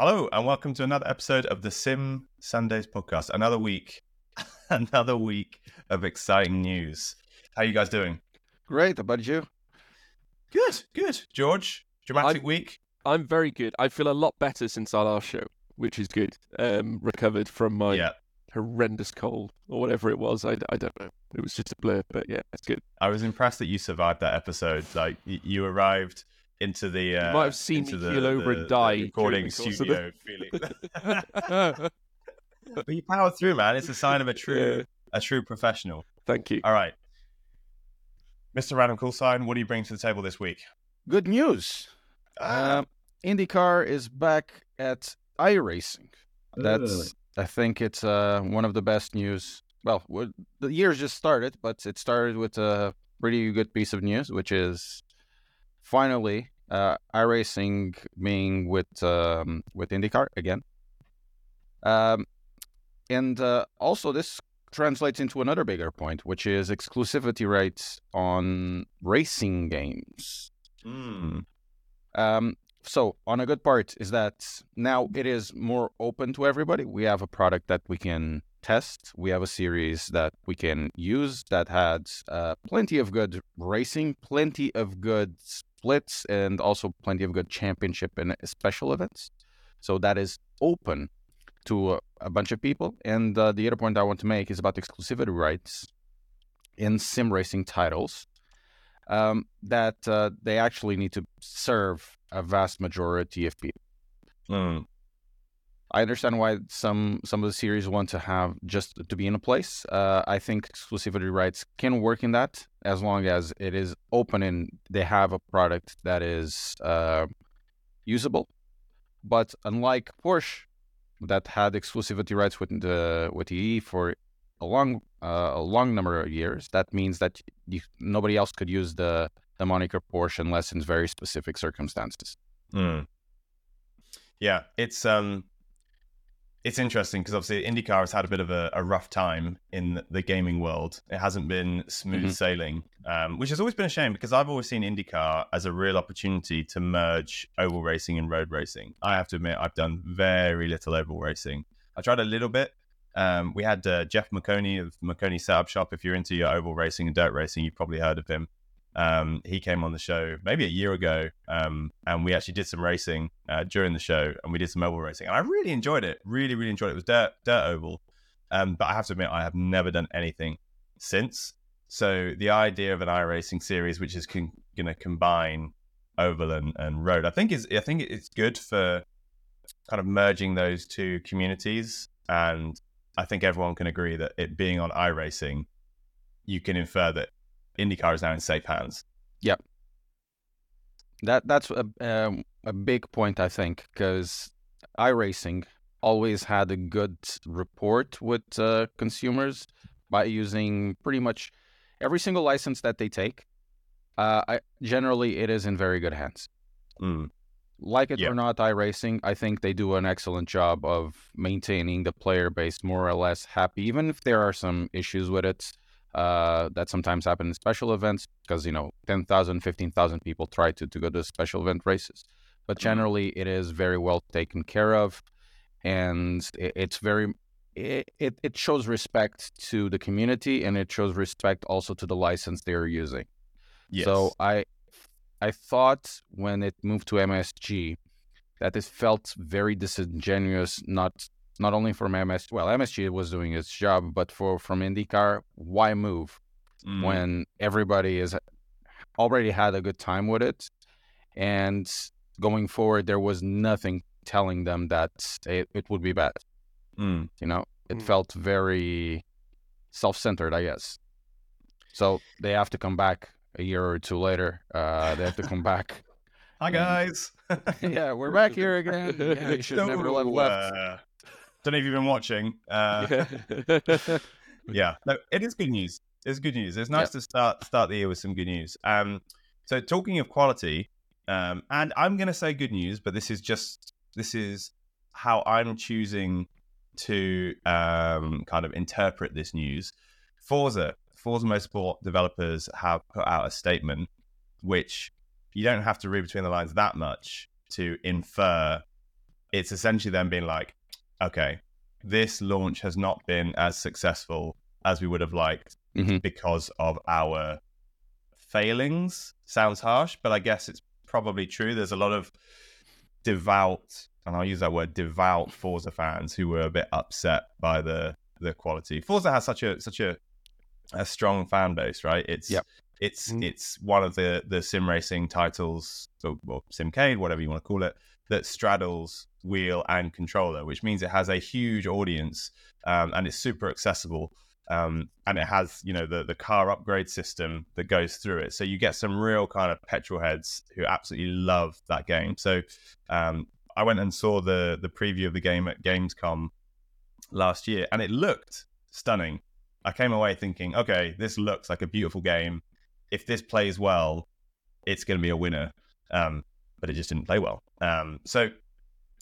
Hello, and welcome to another episode of the Sim Sundays podcast. Another week, another week of exciting news. How are you guys doing? Great. How about you? Good, good. George, dramatic week. I'm very good. I feel a lot better since our last show, which is good. Um, recovered from my Yeah, horrendous cold or whatever it was. I, I don't know. It was just a blur, but yeah, it's good. I was impressed that you survived that episode. Like y- you arrived into the. Uh, might have seen into me the, keel over and die the recording the studio feeling. but you powered through, man. It's a sign of a true, Yeah. a true professional. Thank you. All right, Mr. Random Cool Sign, what do you bring to the table this week? Good news. Ah, Um, IndyCar is back at iRacing. That's, I think it's uh, one of the best news. Well, the year's just started, but it started with a pretty good piece of news, which is finally uh, iRacing being with um, with IndyCar again. Um, and uh, also this translates into another bigger point, which is exclusivity rights on racing games. mm, Um, so on a good part is that now it is more open to everybody. We have a product that we can test. We have a series that we can use that had uh, plenty of good racing, plenty of good splits, and also plenty of good championship and special events. So that is open to a, a bunch of people. And uh, the other point I want to make is about exclusivity rights in sim racing titles um, that uh, they actually need to serve a vast majority of people. mm. I understand why some some of the series want to have just to be in a place. Uh, I think exclusivity rights can work in that as long as it is open and they have a product that is uh, usable. But unlike Porsche, that had exclusivity rights with the with EA for a long uh, a long number of years, that means that you, nobody else could use the the moniker Porsche unless in very specific circumstances. Mm. Yeah, it's um, it's interesting because obviously IndyCar has had a bit of a, a rough time in the gaming world. It hasn't been smooth Mhm. sailing, um, which has always been a shame because I've always seen IndyCar as a real opportunity to merge oval racing and road racing. I have to admit, I've done very little oval racing. I tried a little bit. Um, we had uh, Jeff McConey of McConey Setup Shop. If you're into your oval racing and dirt racing, you've probably heard of him. Um, he came on the show maybe a year ago, um, and we actually did some racing uh, during the show, and we did some oval racing, and I really enjoyed it. Really, really enjoyed it. It was dirt, dirt oval, um, but I have to admit, I have never done anything since. So the idea of an iRacing series, which is con- going to combine oval and, and road, I think is I think it's good for kind of merging those two communities, and I think everyone can agree that it being on iRacing, you can infer that IndyCar is now in safe hands. That that's a um, a big point I think because iRacing always had a good report with uh, consumers by using pretty much every single license that they take. Uh, I, generally, it is in very good hands. Mm. Like it Yeah. or not, iRacing, I think they do an excellent job of maintaining the player base more or less happy, even if there are some issues with it uh, that sometimes happen in special events because, you know, 10,000, 15,000 people try to, to go to special event races. But Mhm. generally, it is very well taken care of. And it, it's very, it, it, it shows respect to the community and it shows respect also to the license they're using. Yes. So I I thought when it moved to MSG that it felt very disingenuous, not not only from MS well, MSG was doing its job, but for from IndyCar, why move Mm. when everybody is already had a good time with it? And going forward there was nothing telling them that it, it would be bad. Mm. You know? It Mm. felt very self centered, I guess. So they have to come back a year or two later. Uh, they have to come back. Hi guys. yeah, we're back here again. Yeah, you should never have So, left. uh, don't know if you've been watching. Uh, yeah, no, it is good news. It's good news. It's nice to start start the year with some good news. Um, so talking of quality, um, and I'm going to say good news, but this is just this is how I'm choosing to um, kind of interpret this news. Forza, Forza Motorsport developers have put out a statement, which you don't have to read between the lines that much to infer it's essentially them being like, okay, this launch has not been as successful as we would have liked Mhm. because of our failings. Sounds harsh, but I guess it's probably true. There's a lot of devout, and I'll use that word, devout Forza fans who were a bit upset by the the quality. Forza has such a such a a strong fan base, right? It's Yep. it's Mm. it's one of the the sim racing titles, or, well, Simcade, whatever you want to call it, that straddles wheel and controller, which means it has a huge audience um, and it's super accessible. Um, and it has, you know, the the car upgrade system that goes through it. So you get some real kind of petrol heads who absolutely love that game. So um, I went and saw the the preview of the game at Gamescom last year, and it looked stunning. I came away thinking, okay, this looks like a beautiful game. If this plays well, it's going to be a winner. Um, but it just didn't play well. Um, so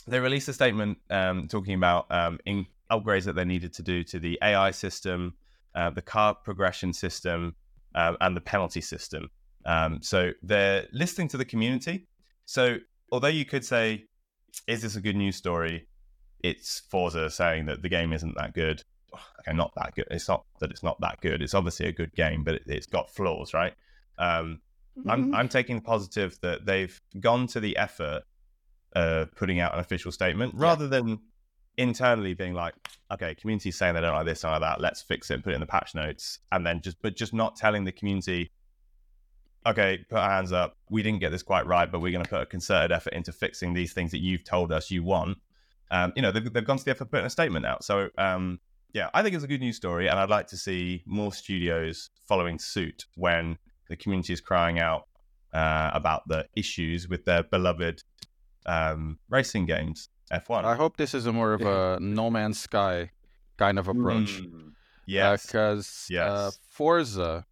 they released a statement um, talking about um, in upgrades that they needed to do to the AI system, uh, the car progression system, um, and the penalty system. Um, so they're listening to the community. So although you could say, is this a good news story? It's Forza saying that the game isn't that good. Okay, not that good. It's not that it's not that good. It's obviously a good game, but it, it's got flaws, right? Um, I'm I'm taking the positive that they've gone to the effort of putting out an official statement rather than internally being like, okay, community's saying they don't like this, don't like that. Let's fix it and put it in the patch notes, and then just but just not telling the community, okay, put our hands up. We didn't get this quite right, but we're going to put a concerted effort into fixing these things that you've told us you want. Um, you know, they've, they've gone to the effort of putting a statement out. So um, yeah, I think it's a good news story, and I'd like to see more studios following suit when the community is crying out uh, about the issues with their beloved um, racing games. F1. I hope this is a more of a No Man's Sky kind of approach. Mm, yes. Because Yes. uh, Forza,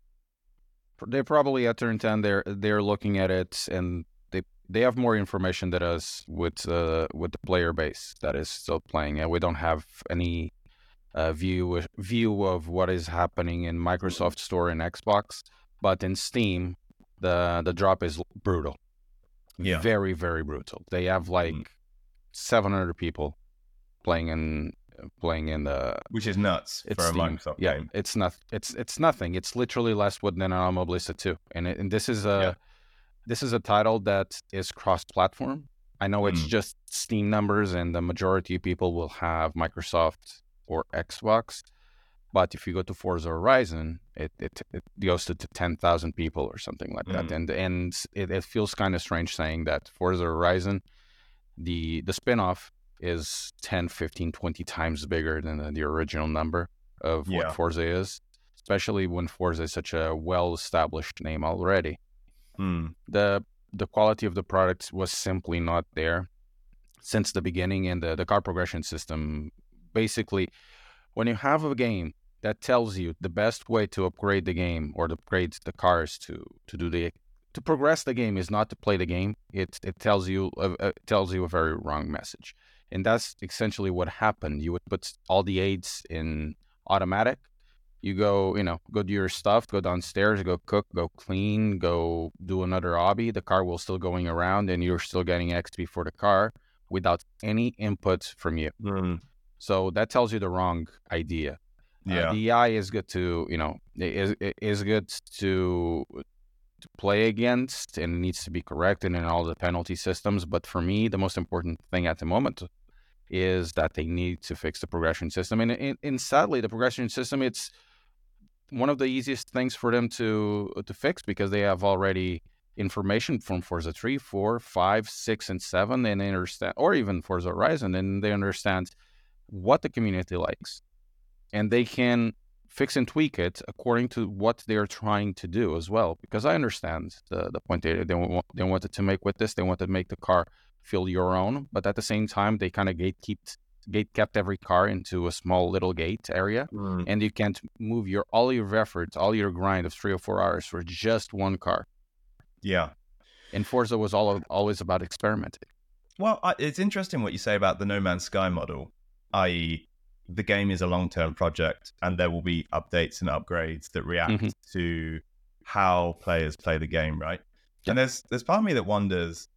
they probably at turn ten they're they're looking at it and they they have more information than us with uh, with the player base that is still playing, and we don't have any uh, view view of what is happening in Microsoft Store and Xbox. But in Steam, the the drop is brutal. Yeah. Very very brutal. They have like Mm. 700 people playing in playing in the Which is nuts it's for a Steam. Microsoft yeah, game. it's not. It's it's nothing. It's literally less wood than Automobilista 2. And it, and this is a Yeah. this is a title that is cross-platform. I know it's Mm. just Steam numbers, and the majority of people will have Microsoft or Xbox. But if you go to Forza Horizon, it it, it goes to, to ten thousand people or something like that, Mm. and and it, it feels kind of strange saying that Forza Horizon, the the spin-off is 10, 15, 20 times bigger than the, the original number of Yeah. what Forza is, especially when Forza is such a well-established name already. Mm, The the quality of the product was simply not there since the beginning, and the, the car progression system basically, when you have a game that tells you the best way to upgrade the game or to upgrade the cars to to do the to progress the game is not to play the game. It it tells you uh, uh, tells you a very wrong message, and that's essentially what happened. You would put all the aids in automatic. You go, you know, go do your stuff, go downstairs, go cook, go clean, go do another hobby. The car will still going around, and you're still getting XP for the car without any input from you. mm, So that tells you the wrong idea. Uh, yeah. the AI is good to, you know, is is good to to play against and it needs to be corrected in all the penalty systems. But for me, the most important thing at the moment is that they need to fix the progression system. And, and, and sadly, the progression system it's one of the easiest things for them to to fix because they have already information from Forza 3, 4, 5, 6, and 7, and they understand, or even Forza Horizon, and they understand what the community likes. And they can fix and tweak it according to what they're trying to do as well. Because I understand the, the point they, they, want, they wanted to make with this. They wanted to make the car feel your own, but at the same time, they kind of gatekeep gate kept every car into a small little gate area Mm, and you can't move your all your efforts all your grind of three or four hours for just one car yeah. and forza was all always about experimenting Well, it's interesting what you say about the No Man's Sky model, i.e., the game is a long term project and there will be updates and upgrades that react Mhm. to how players play the game, right? And there's there's part of me that wonders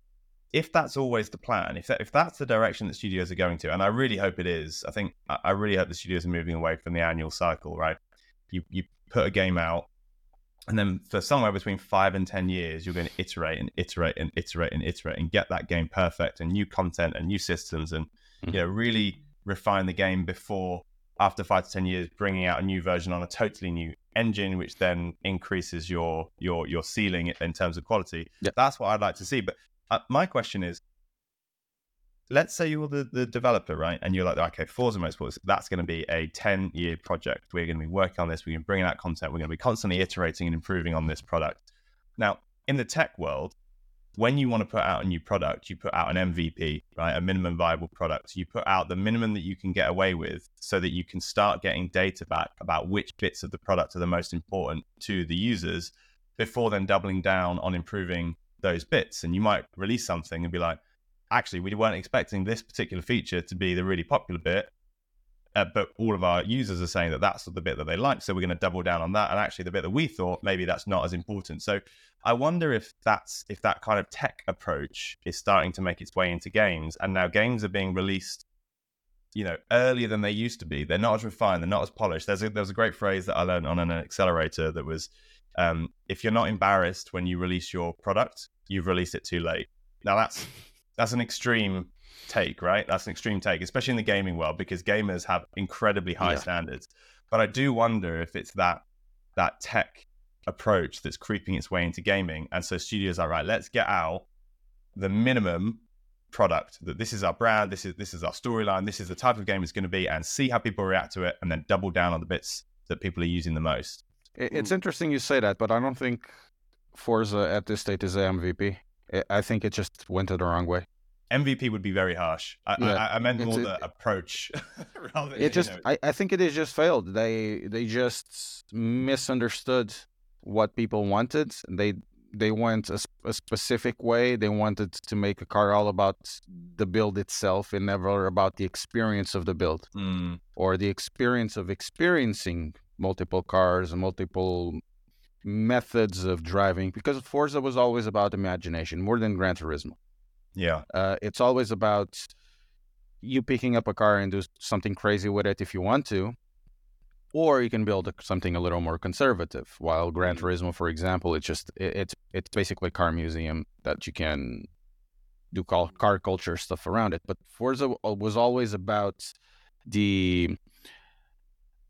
if that's always the plan, if that, if that's the direction that studios are going to, and I really hope it is, I think I really hope the studios are moving away from the annual cycle. Right, you you put a game out, and then for somewhere between five and ten years, you're going to iterate and iterate and iterate and iterate and get that game perfect and new content and new systems and mm-hmm. you know really refine the game before after five to ten years bringing out a new version on a totally new engine which then increases your your your ceiling in terms of quality. Yeah. that's what i'd like to see. But uh, my question is let's say you're the, the developer right? And you're like okay forza motorsports that's going to be a 10 year project. We're going to be working on this. We're going to bring out content. We're going to be constantly iterating and improving on this product. Now in the tech world when you want to put out a new product, you put out an MVP, right? A minimum viable product. You put out the minimum that you can get away with so that you can start getting data back about which bits of the product are the most important to the users before then doubling down on improving those bits. And you might release something and be like, actually, we weren't expecting this particular feature to be the really popular bit. Uh, but all of our users are saying that that's the bit that they like. So we're going to double down on that. And actually, the bit that we thought maybe that's not as important. So I wonder if that's if that kind of tech approach is starting to make its way into games, and now games are being released, you know, earlier than they used to be. They're not as refined, they're not as polished. There's a, there's a great phrase that I learned on an accelerator that was, um, if you're not embarrassed when you release your product, you've released it too late. Now that's that's an extreme take, right? That's an extreme take, especially in the gaming world, because gamers have incredibly high yeah. standards. But I do wonder if it's that that tech approach that's creeping its way into gaming. And so studios are right, let's get out the minimum product that this is our brand, this is this is our storyline, this is the type of game it's going to be, and see how people react to it, and then double down on the bits that people are using the most. It's interesting you say that, but I don't think Forza at this state is a MVP. I think it just went the wrong way. MVP would be very harsh. I, yeah. I, I meant more the approach. rather, it just, know. I, I think has just failed. They they just misunderstood what people wanted. They they went a, a, specific way. They wanted to make a car all about the build itself and never about the experience of the build mm. or the experience of experiencing multiple cars and multiple methods of driving. Because Forza was always about imagination more than Gran Turismo. Yeah, uh, it's always about you picking up a car and do something crazy with it if you want to, or you can build something a little more conservative. While Gran mm. Turismo, for example, it's just it, it's it's basically a car museum that you can do call, car culture stuff around it. But Forza was always about the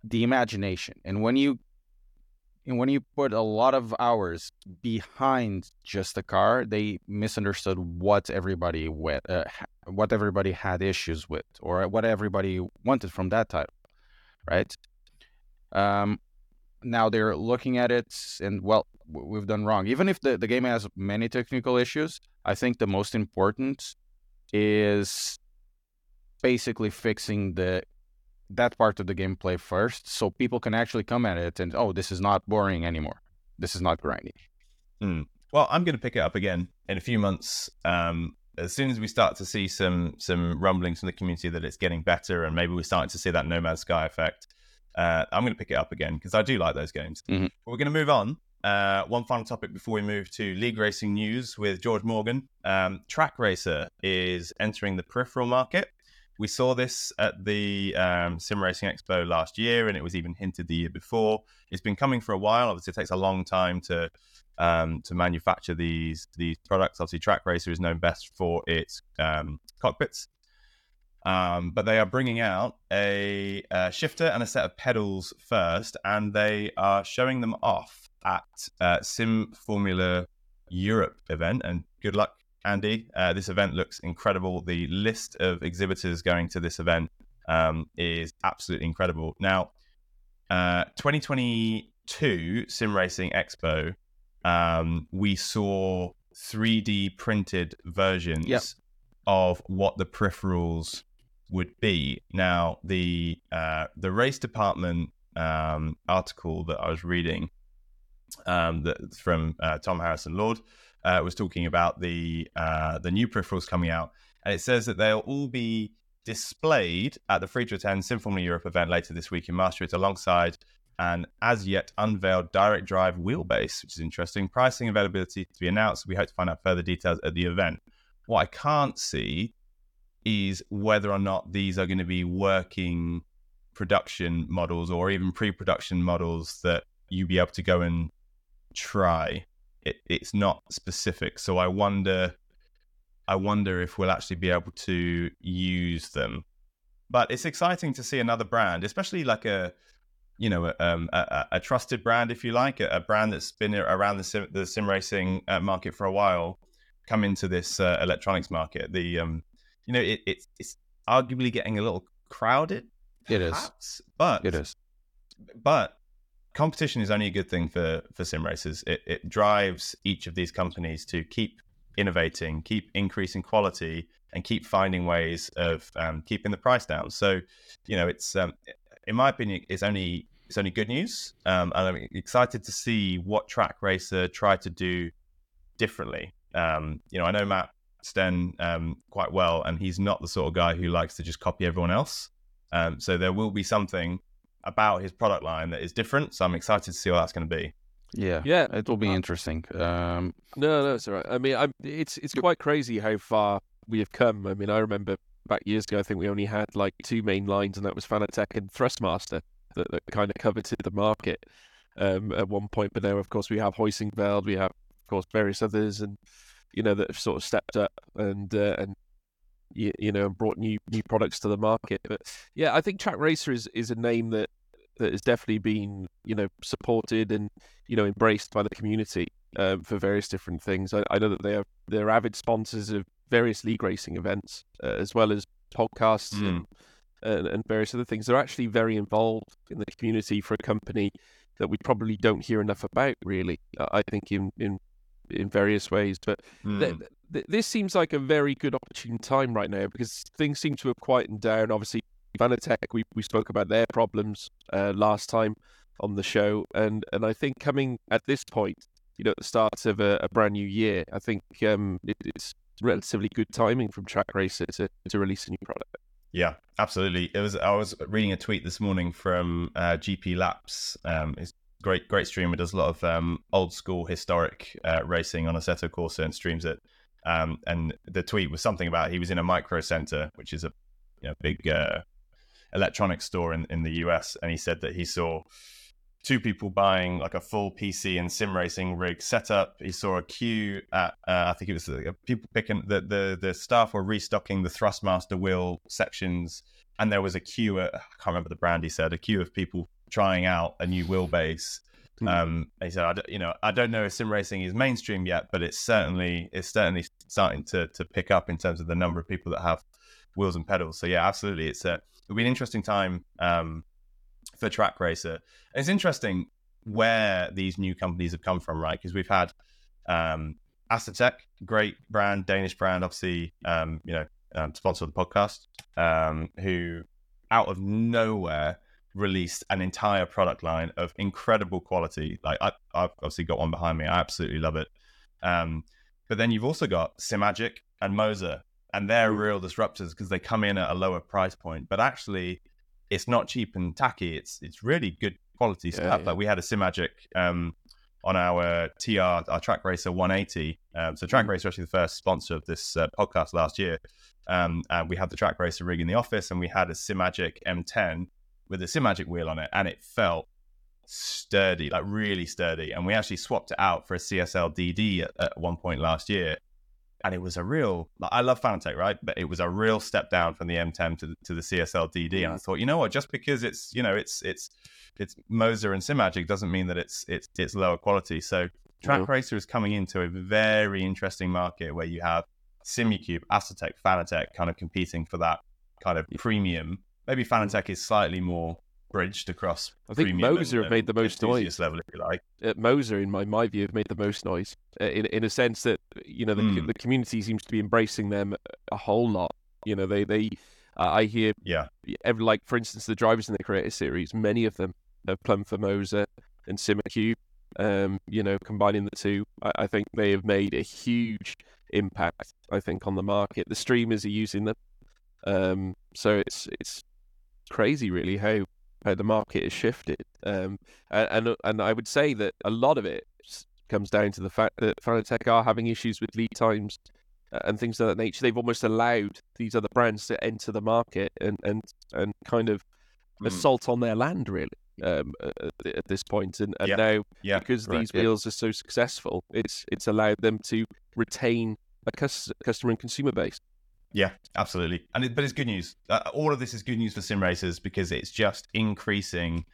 the imagination, and when you and when you put a lot of hours behind just a car, they misunderstood what everybody went, uh, what everybody had issues with, or what everybody wanted from that title, right? Um, now they're looking at it and well, we've done wrong. Even if the, the game has many technical issues, I think the most important is basically fixing the that part of the gameplay first so people can actually come at it and oh this is not boring anymore this is not grindy mm. well i'm going to pick it up again in a few months um, as soon as we start to see some some rumblings from the community that it's getting better and maybe we're starting to see that no man's sky effect uh, I'm going to pick it up again because I do like those games. Mm-hmm. We're going to move on. Uh, one final topic before we move to league racing news with George Morgan. Um, Trak Racer is entering the peripheral market. We saw this at the um, Sim Racing Expo last year, and it was even hinted the year before. It's been coming for a while. Obviously, it takes a long time to um, to manufacture these these products. Obviously, Trak Racer is known best for its um, cockpits, um, but they are bringing out a, a, shifter and a set of pedals first, and they are showing them off at uh, Sim Formula Europe event. And good luck, Andy. Uh, this event looks incredible. The list of exhibitors going to this event um, is absolutely incredible. Now, uh, 2022 Sim Racing Expo, um, we saw 3D printed versions yep. of what the peripherals would be. Now, the uh, the race department um, article that I was reading um, that from uh, Tom Harrison Lord uh, was talking about the uh, the new peripherals coming out, and it says that they'll all be displayed at the free to attend Simformula Europe event later this week in Maastricht, alongside an as yet unveiled direct drive wheelbase, which is interesting. Pricing availability to be announced. We hope to find out further details at the event. What I can't see is whether or not these are going to be working production models or even pre-production models that you be able to go and try. It, it's not specific, so I wonder. I wonder if we'll actually be able to use them. But it's exciting to see another brand, especially like a you know, um, a, a, trusted brand, if you like, a, a, brand that's been around the sim, the sim racing uh, market for a while, come into this uh, electronics market. The, um, you know, it, it's it's arguably getting a little crowded. Perhaps, it is, but it is, but competition is only a good thing for for sim racers. It, it drives each of these companies to keep innovating, keep increasing quality, and keep finding ways of um, keeping the price down. So, you know, it's um, in my opinion, it's only it's only good news. Um, and I'm excited to see what Trak Racer tried to do differently. Um, you know, I know Matt Sten um, quite well, and he's not the sort of guy who likes to just copy everyone else. Um, so there will be something about his product line that is different. So I'm excited to see what that's going to be. Yeah, yeah, it will be uh, interesting. Um, no, no, it's all right. I mean, I'm, it's it's quite crazy how far we have come. I mean, I remember back years ago, I think we only had like two main lines, and that was Fanatec and Thrustmaster that, that kind of coveted the market um, at one point. But now, of course, we have Heusinkveld, we have, of course, various others, and you know that have sort of stepped up and uh, and you, you know brought new new products to the market. But yeah, I think Trak Racer is is a name that that has definitely been you know supported and you know embraced by the community um, for various different things. I, I know that they are they're avid sponsors of various league racing events, uh, as well as podcasts mm. and, and, and various other things. They're actually very involved in the community for a company that we probably don't hear enough about. Really, I think in in in various ways. But mm. th- th- this seems like a very good opportune time right now because things seem to have quietened down. Obviously, Fanatec, we we spoke about their problems uh, last time on the show, and and I think coming at this point, you know, at the start of a, a brand new year, I think um, it, it's relatively good timing from Trak Racer to, to release a new product. Yeah, absolutely. It was. I was reading a tweet this morning from uh, GP Laps. Um, it's great, great streamer. Does a lot of um, old school, historic uh, racing on Assetto Corsa and streams it. Um, and the tweet was something about he was in a micro center, which is a you know, big uh, electronics store in, in the US, and he said that he saw two people buying like a full PC and sim racing rig setup. He saw a queue at uh, I think it was uh, people picking the, the the staff were restocking the Thrustmaster wheel sections, and there was a queue. At, I can't remember the brand. He said a queue of people trying out a new wheelbase. Mm. Um, he said, I don't, you know, I don't know if sim racing is mainstream yet, but it's certainly it's certainly starting to to pick up in terms of the number of people that have wheels and pedals. So yeah, absolutely, it's a it'll be an interesting time. Um, for Trak Racer. And it's interesting where these new companies have come from, right? Because we've had um, Asetek, great brand, Danish brand, obviously, um, you know, um, sponsor of the podcast, um, who out of nowhere released an entire product line of incredible quality. Like I, have obviously got one behind me. I absolutely love it. Um, but then you've also got Simagic and Moza, and they're mm. real disruptors because they come in at a lower price point. But actually, it's not cheap and tacky. It's it's really good quality stuff. Yeah, yeah. Like we had a Simagic um, on our TR, our Trak Racer 180. Um, so Track mm. Racer actually the first sponsor of this uh, podcast last year. Um, and we had the Trak Racer rig in the office, and we had a Simagic M10 with a Simagic wheel on it, and it felt sturdy, like really sturdy. And we actually swapped it out for a CSL DD at, at one point last year and it was a real like, I love Fanatec, right? But it was a real step down from the M10 to the, to the CSL DD, and I mm. thought, you know what? Just because it's you know it's it's it's Moza and Simagic doesn't mean that it's it's it's lower quality. So Track mm-hmm. Racer is coming into a very interesting market where you have Simucube, Asetek, Fanatec kind of competing for that kind of premium. Maybe Fanatec is slightly more bridged across. I think Moza have made the most noise. Level, if you like. At Moza, in my, my view, have made the most noise uh, in in a sense that you know the, mm. the community seems to be embracing them a whole lot. You know, they they uh, I hear yeah, every like for instance the drivers in the Creator Series, many of them have plumbed for Moza and Simucube. Um, you know, combining the two, I, I think they have made a huge impact. I think on the market, the streamers are using them. Um, so it's it's crazy, really, how how the market has shifted. Um, and, and and I would say that a lot of it comes down to the fact that Fanatec are having issues with lead times and things of that nature. They've almost allowed these other brands to enter the market and and and kind of Mm. assault on their land, really. Um, at, at this point, and, and Yeah. now Yeah, because right, these yeah. wheels are so successful, it's it's allowed them to retain a cus- customer and consumer base. Yeah, absolutely. And it, but it's good news. Uh, all of this is good news for sim racers because it's just increasing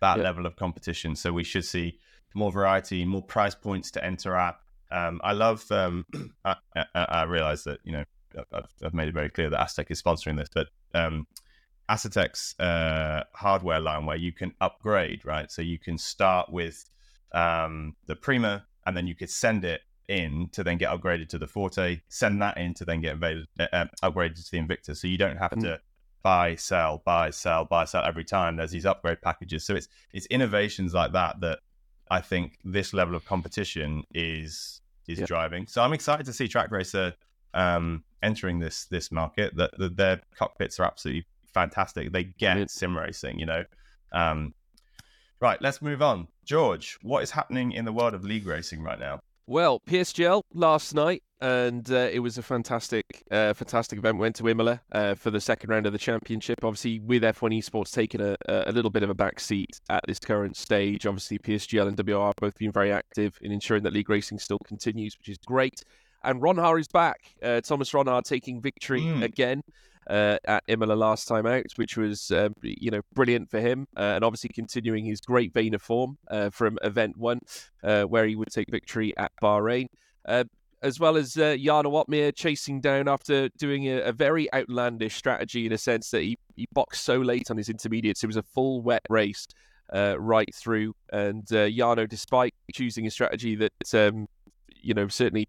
that Yeah. level of competition. So we should see more variety, more price points to enter at. Um, I love. Um, I, I, I realize that you know I've, I've made it very clear that Asetek is sponsoring this, but um, Asetek's uh, hardware line where you can upgrade, right? So you can start with um, the Prima, and then you could send it in to then get upgraded to the Forte, send that in to then get invaded, uh, um, upgraded to the Invicta. So you don't have And- to buy, sell, buy, sell, buy, sell every time. There's these upgrade packages. So it's it's innovations like that that I think this level of competition is is Yeah. driving. So I'm excited to see Trak Racer um, entering this this market. That that their cockpits are absolutely fantastic. They get sim racing, you know. Um, right, let's move on. George, what is happening in the world of league racing right now? Well, PSGL last night, and uh, it was a fantastic, uh, fantastic event. Went to Imola uh, for the second round of the championship. Obviously, with F1 Esports taking a, a little bit of a back seat at this current stage. Obviously, PSGL and WR both being very active in ensuring that league racing still continues, which is great. And Ronhaar is back. Uh, Thomas Ronhaar taking victory Mm. again uh, at Imola last time out, which was um, you know brilliant for him, uh, and obviously continuing his great vein of form uh, from Event One, uh, where he would take victory at Bahrain, uh, as well as uh, Jarno Opmeer chasing down after doing a, a very outlandish strategy in a sense that he, he boxed so late on his intermediates. It was a full wet race uh, right through, and Jarno, despite choosing a strategy that um, you know certainly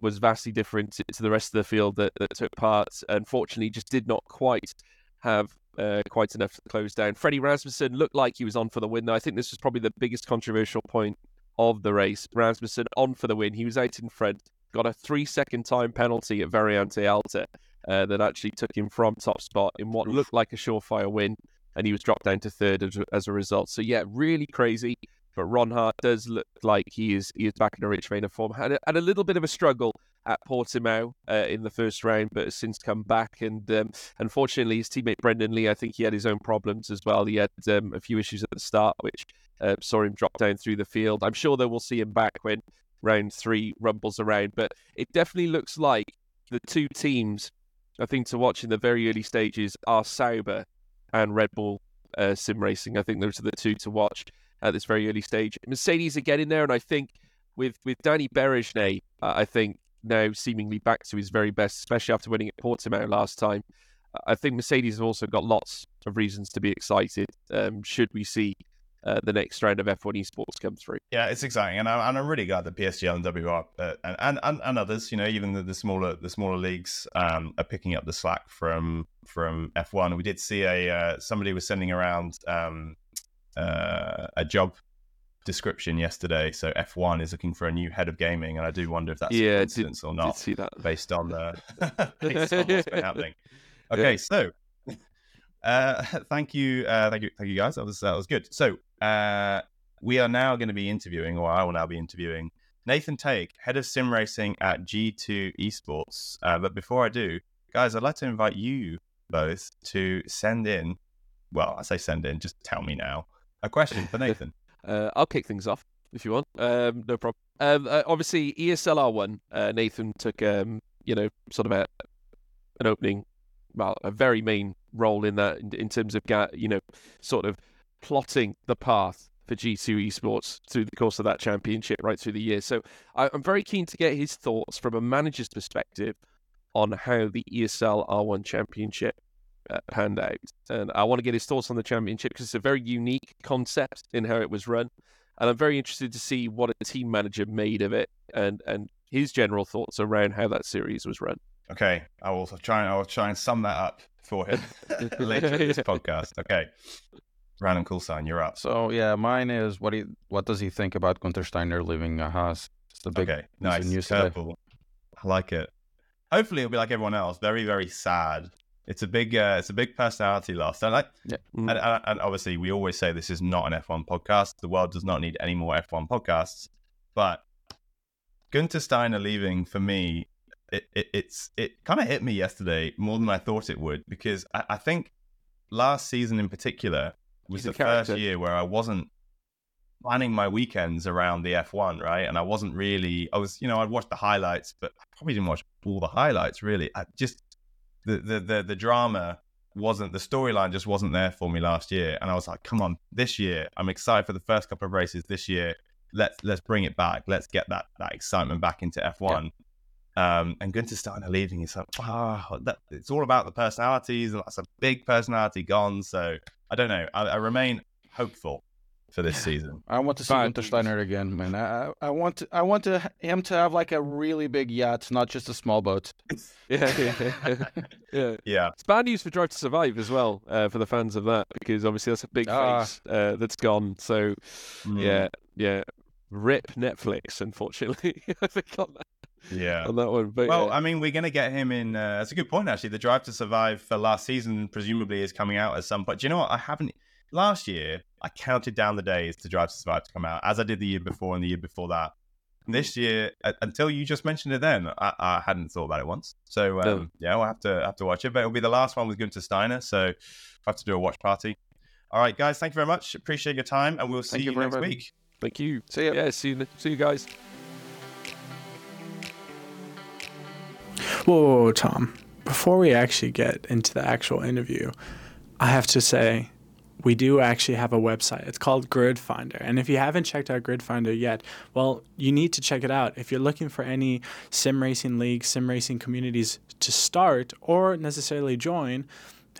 was vastly different to- the rest of the field that, that took part. Unfortunately, just did not quite have uh, quite enough to close down. Freddie Rasmussen looked like he was on for the win. Though I think this was probably the biggest controversial point of the race. Rasmussen on for the win. He was out in front, got a three-second time penalty at Variante Alta uh, that actually took him from top spot in what looked like a surefire win, and he was dropped down to third as, as a result. So yeah, really crazy. But Ronhaar does look like he is he is back in a rich vein of form. Had a, had a little bit of a struggle at Portimao uh, in the first round, but has since come back. And um, unfortunately, his teammate Brendon Leigh, I think he had his own problems as well. He had um, a few issues at the start, which uh, saw him drop down through the field. I'm sure that we'll see him back when round three rumbles around. But it definitely looks like the two teams, I think, to watch in the very early stages are Sauber and Red Bull uh, Sim Racing. I think those are the two to watch at this very early stage. Mercedes are getting there, and I think with with Danny Bereznay, uh, I think now seemingly back to his very best, especially after winning at Portimao last time. I think Mercedes have also got lots of reasons to be excited. Um, should we see uh, the next round of F1 esports come through? Yeah, it's exciting, and, I, and I'm really glad that PSGL and WR uh, and, and, and others, you know, even the, the smaller the smaller leagues um, are picking up the slack from from F1. We did see a uh, somebody was sending around um, uh, a job description yesterday. So F1 is looking for a new head of gaming, and I do wonder if that's Yeah, a did- or not, see that? based on the based on what's been happening. Okay, so uh, thank you, uh, thank you, thank you guys. That was that was good. So uh, we are now going to be interviewing, or I will now be interviewing Nathan Tague, head of sim racing at G2 Esports. Uh, but before I do, guys, I'd like to invite you both to send in. Well, I say send in. Just tell me now a question for Nathan. Uh, I'll kick things off if you want. Um, no problem. Um, uh, obviously, ESLR one. Uh, Nathan took um, you know, sort of a an opening, well, a very main role in that in, in terms of you know, sort of plotting the path for G2 Esports through the course of that championship right through the year. So I, I'm very keen to get his thoughts from a manager's perspective on how the ESL R1 championship uh, panned. And I want to get his thoughts on the championship because it's a very unique concept in how it was run. And I'm very interested to see what a team manager made of it and, and his general thoughts around how that series was run. Okay, I will try. and I will try and sum that up for him later in this podcast. Okay, Random Cool Sign, you're up. So yeah, mine is what he what does he think about Gunter Steiner leaving a Haas? It's the big okay, nice. news today. Curveball. I like it. Hopefully, it'll be like everyone else. Very, very sad. It's a big, uh, it's a big personality loss. And like, Yeah. Mm. and, and, obviously, we always say this is not an F1 podcast. The world does not need any more F1 podcasts. But Gunter Steiner leaving for me it, it it's it kind of hit me yesterday more than I thought it would because I, I think last season in particular was the first year where I wasn't planning my weekends around the F1, right? And I wasn't really, I was, you know, I'd watch the highlights, but I probably didn't watch all the highlights really. I just, the, the, the, the drama wasn't, the storyline just wasn't there for me last year. And I was like, come on, this year, I'm excited for the first couple of races this year. Let's, let's bring it back. Let's get that, that excitement back into F1. Um, and Gunter Steiner leaving, it's like, wow, that, it's all about the personalities. And that's a big personality gone. So I don't know. I, I remain hopeful for this season. I want to see Bad Gunter. Steiner again, man. I, I- I want to, I want to, him to have like a really big yacht, not just a small boat. Yeah, yeah, yeah. Yeah. It's bad news for Drive to Survive as well uh, for the fans of that because obviously that's a big Ah. face uh, that's gone. So Mm. yeah, yeah. Rip Netflix, unfortunately. I think on that, Yeah. on that one. But Well, yeah. I mean, we're going to get him in. Uh, that's a good point, actually. The Drive to Survive for last season presumably is coming out at some point. Do you know what? I haven't. Last year, I counted down the days to Drive to Survive to come out, as I did the year before and the year before that. And this year, uh, until you just mentioned it, then I, I hadn't thought about it once. So um, No. yeah, we'll have to have to watch it. But it'll be the last one with Gunter Steiner, so we'll have to do a watch party. All right, guys, thank you very much. Appreciate your time, and we'll see Thank you you next much. week. Thank you. See ya. Yeah, see you, see you guys. Whoa, whoa, whoa, Tom. Before we actually get into the actual interview, I have to say we do actually have a website. It's called Grid Finder. And if you haven't checked out Grid Finder yet, well, you need to check it out. If you're looking for any sim racing leagues, sim racing communities to start or necessarily join,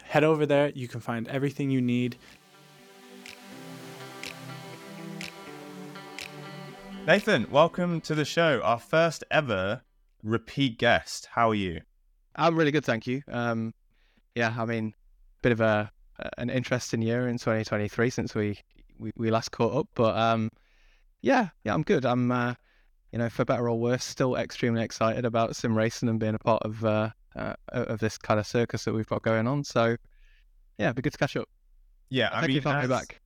head over there. You can find everything you need. Nathan, welcome to the show. Our first ever repeat guest. How are you? I'm really good, thank you. Um, yeah, I mean, bit of a an interesting year in 2023 since we we, we last caught up, but um, yeah, yeah, I'm good. I'm, uh, you know, for better or worse, still extremely excited about sim racing and being a part of uh, uh of this kind of circus that we've got going on. So, yeah, it'd be good to catch up. Yeah, I Thank mean, you for having me back.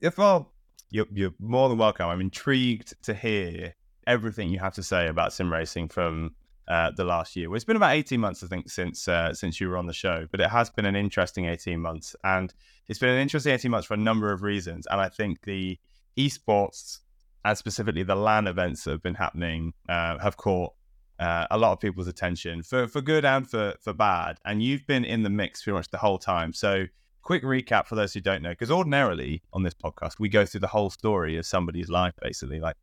If well, you're, you're more than welcome. I'm intrigued to hear everything you have to say about sim racing from uh, the last year. Well, it's been about 18 months, I think, since uh, since you were on the show, but it has been an interesting 18 months, and it's been an interesting 18 months for a number of reasons. And I think the esports, and specifically the LAN events that have been happening, uh, have caught uh, a lot of people's attention for for good and for for bad. And you've been in the mix pretty much the whole time. So quick recap for those who don't know, because ordinarily on this podcast we go through the whole story of somebody's life, basically, like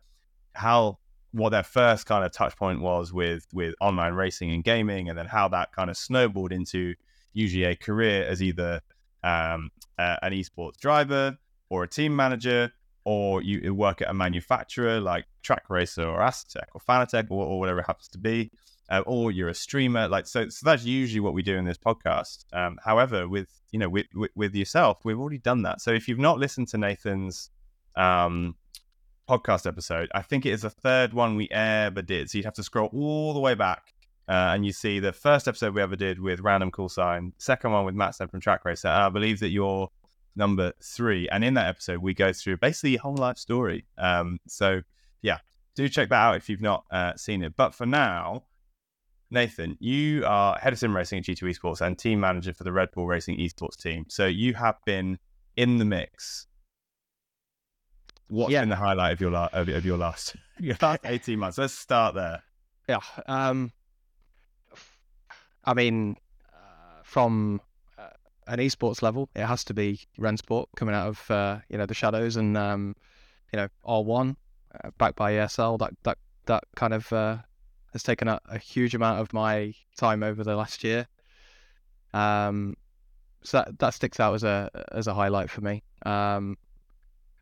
how what their first kind of touch point was with with online racing and gaming, and then how that kind of snowballed into usually a career as either um, uh, an esports driver or a team manager, or you work at a manufacturer like Trak Racer or Asetek or Fanatec or, or whatever it happens to be, uh, or you're a streamer. Like so, so that's usually what we do in this podcast. Um, however, with you know with, with with yourself, we've already done that. So if you've not listened to Nathan's um, podcast episode, I think it is the third one we ever did. So you'd have to scroll all the way back. Uh, and you see the first episode we ever did with Random Call Sign, second one with Matt Stone from Trak Racer. I believe that you're number three. And in that episode, we go through basically your whole life story. Um, so yeah, do check that out if you've not uh, seen it. But for now, Nathan, you are head of sim racing at G2 Esports and team manager for the Red Bull Racing Esports team. So you have been in the mix. What's Yeah. been the highlight of your la- of, of your last your last eighteen months? Let's start there. Yeah. Um, I mean, uh, from uh, an esports level, it has to be Rennsport coming out of uh, you know the shadows and um, you know R1 uh, backed by ESL. That that that kind of uh, has taken a, a huge amount of my time over the last year. Um, so that that sticks out as a as a highlight for me. Um,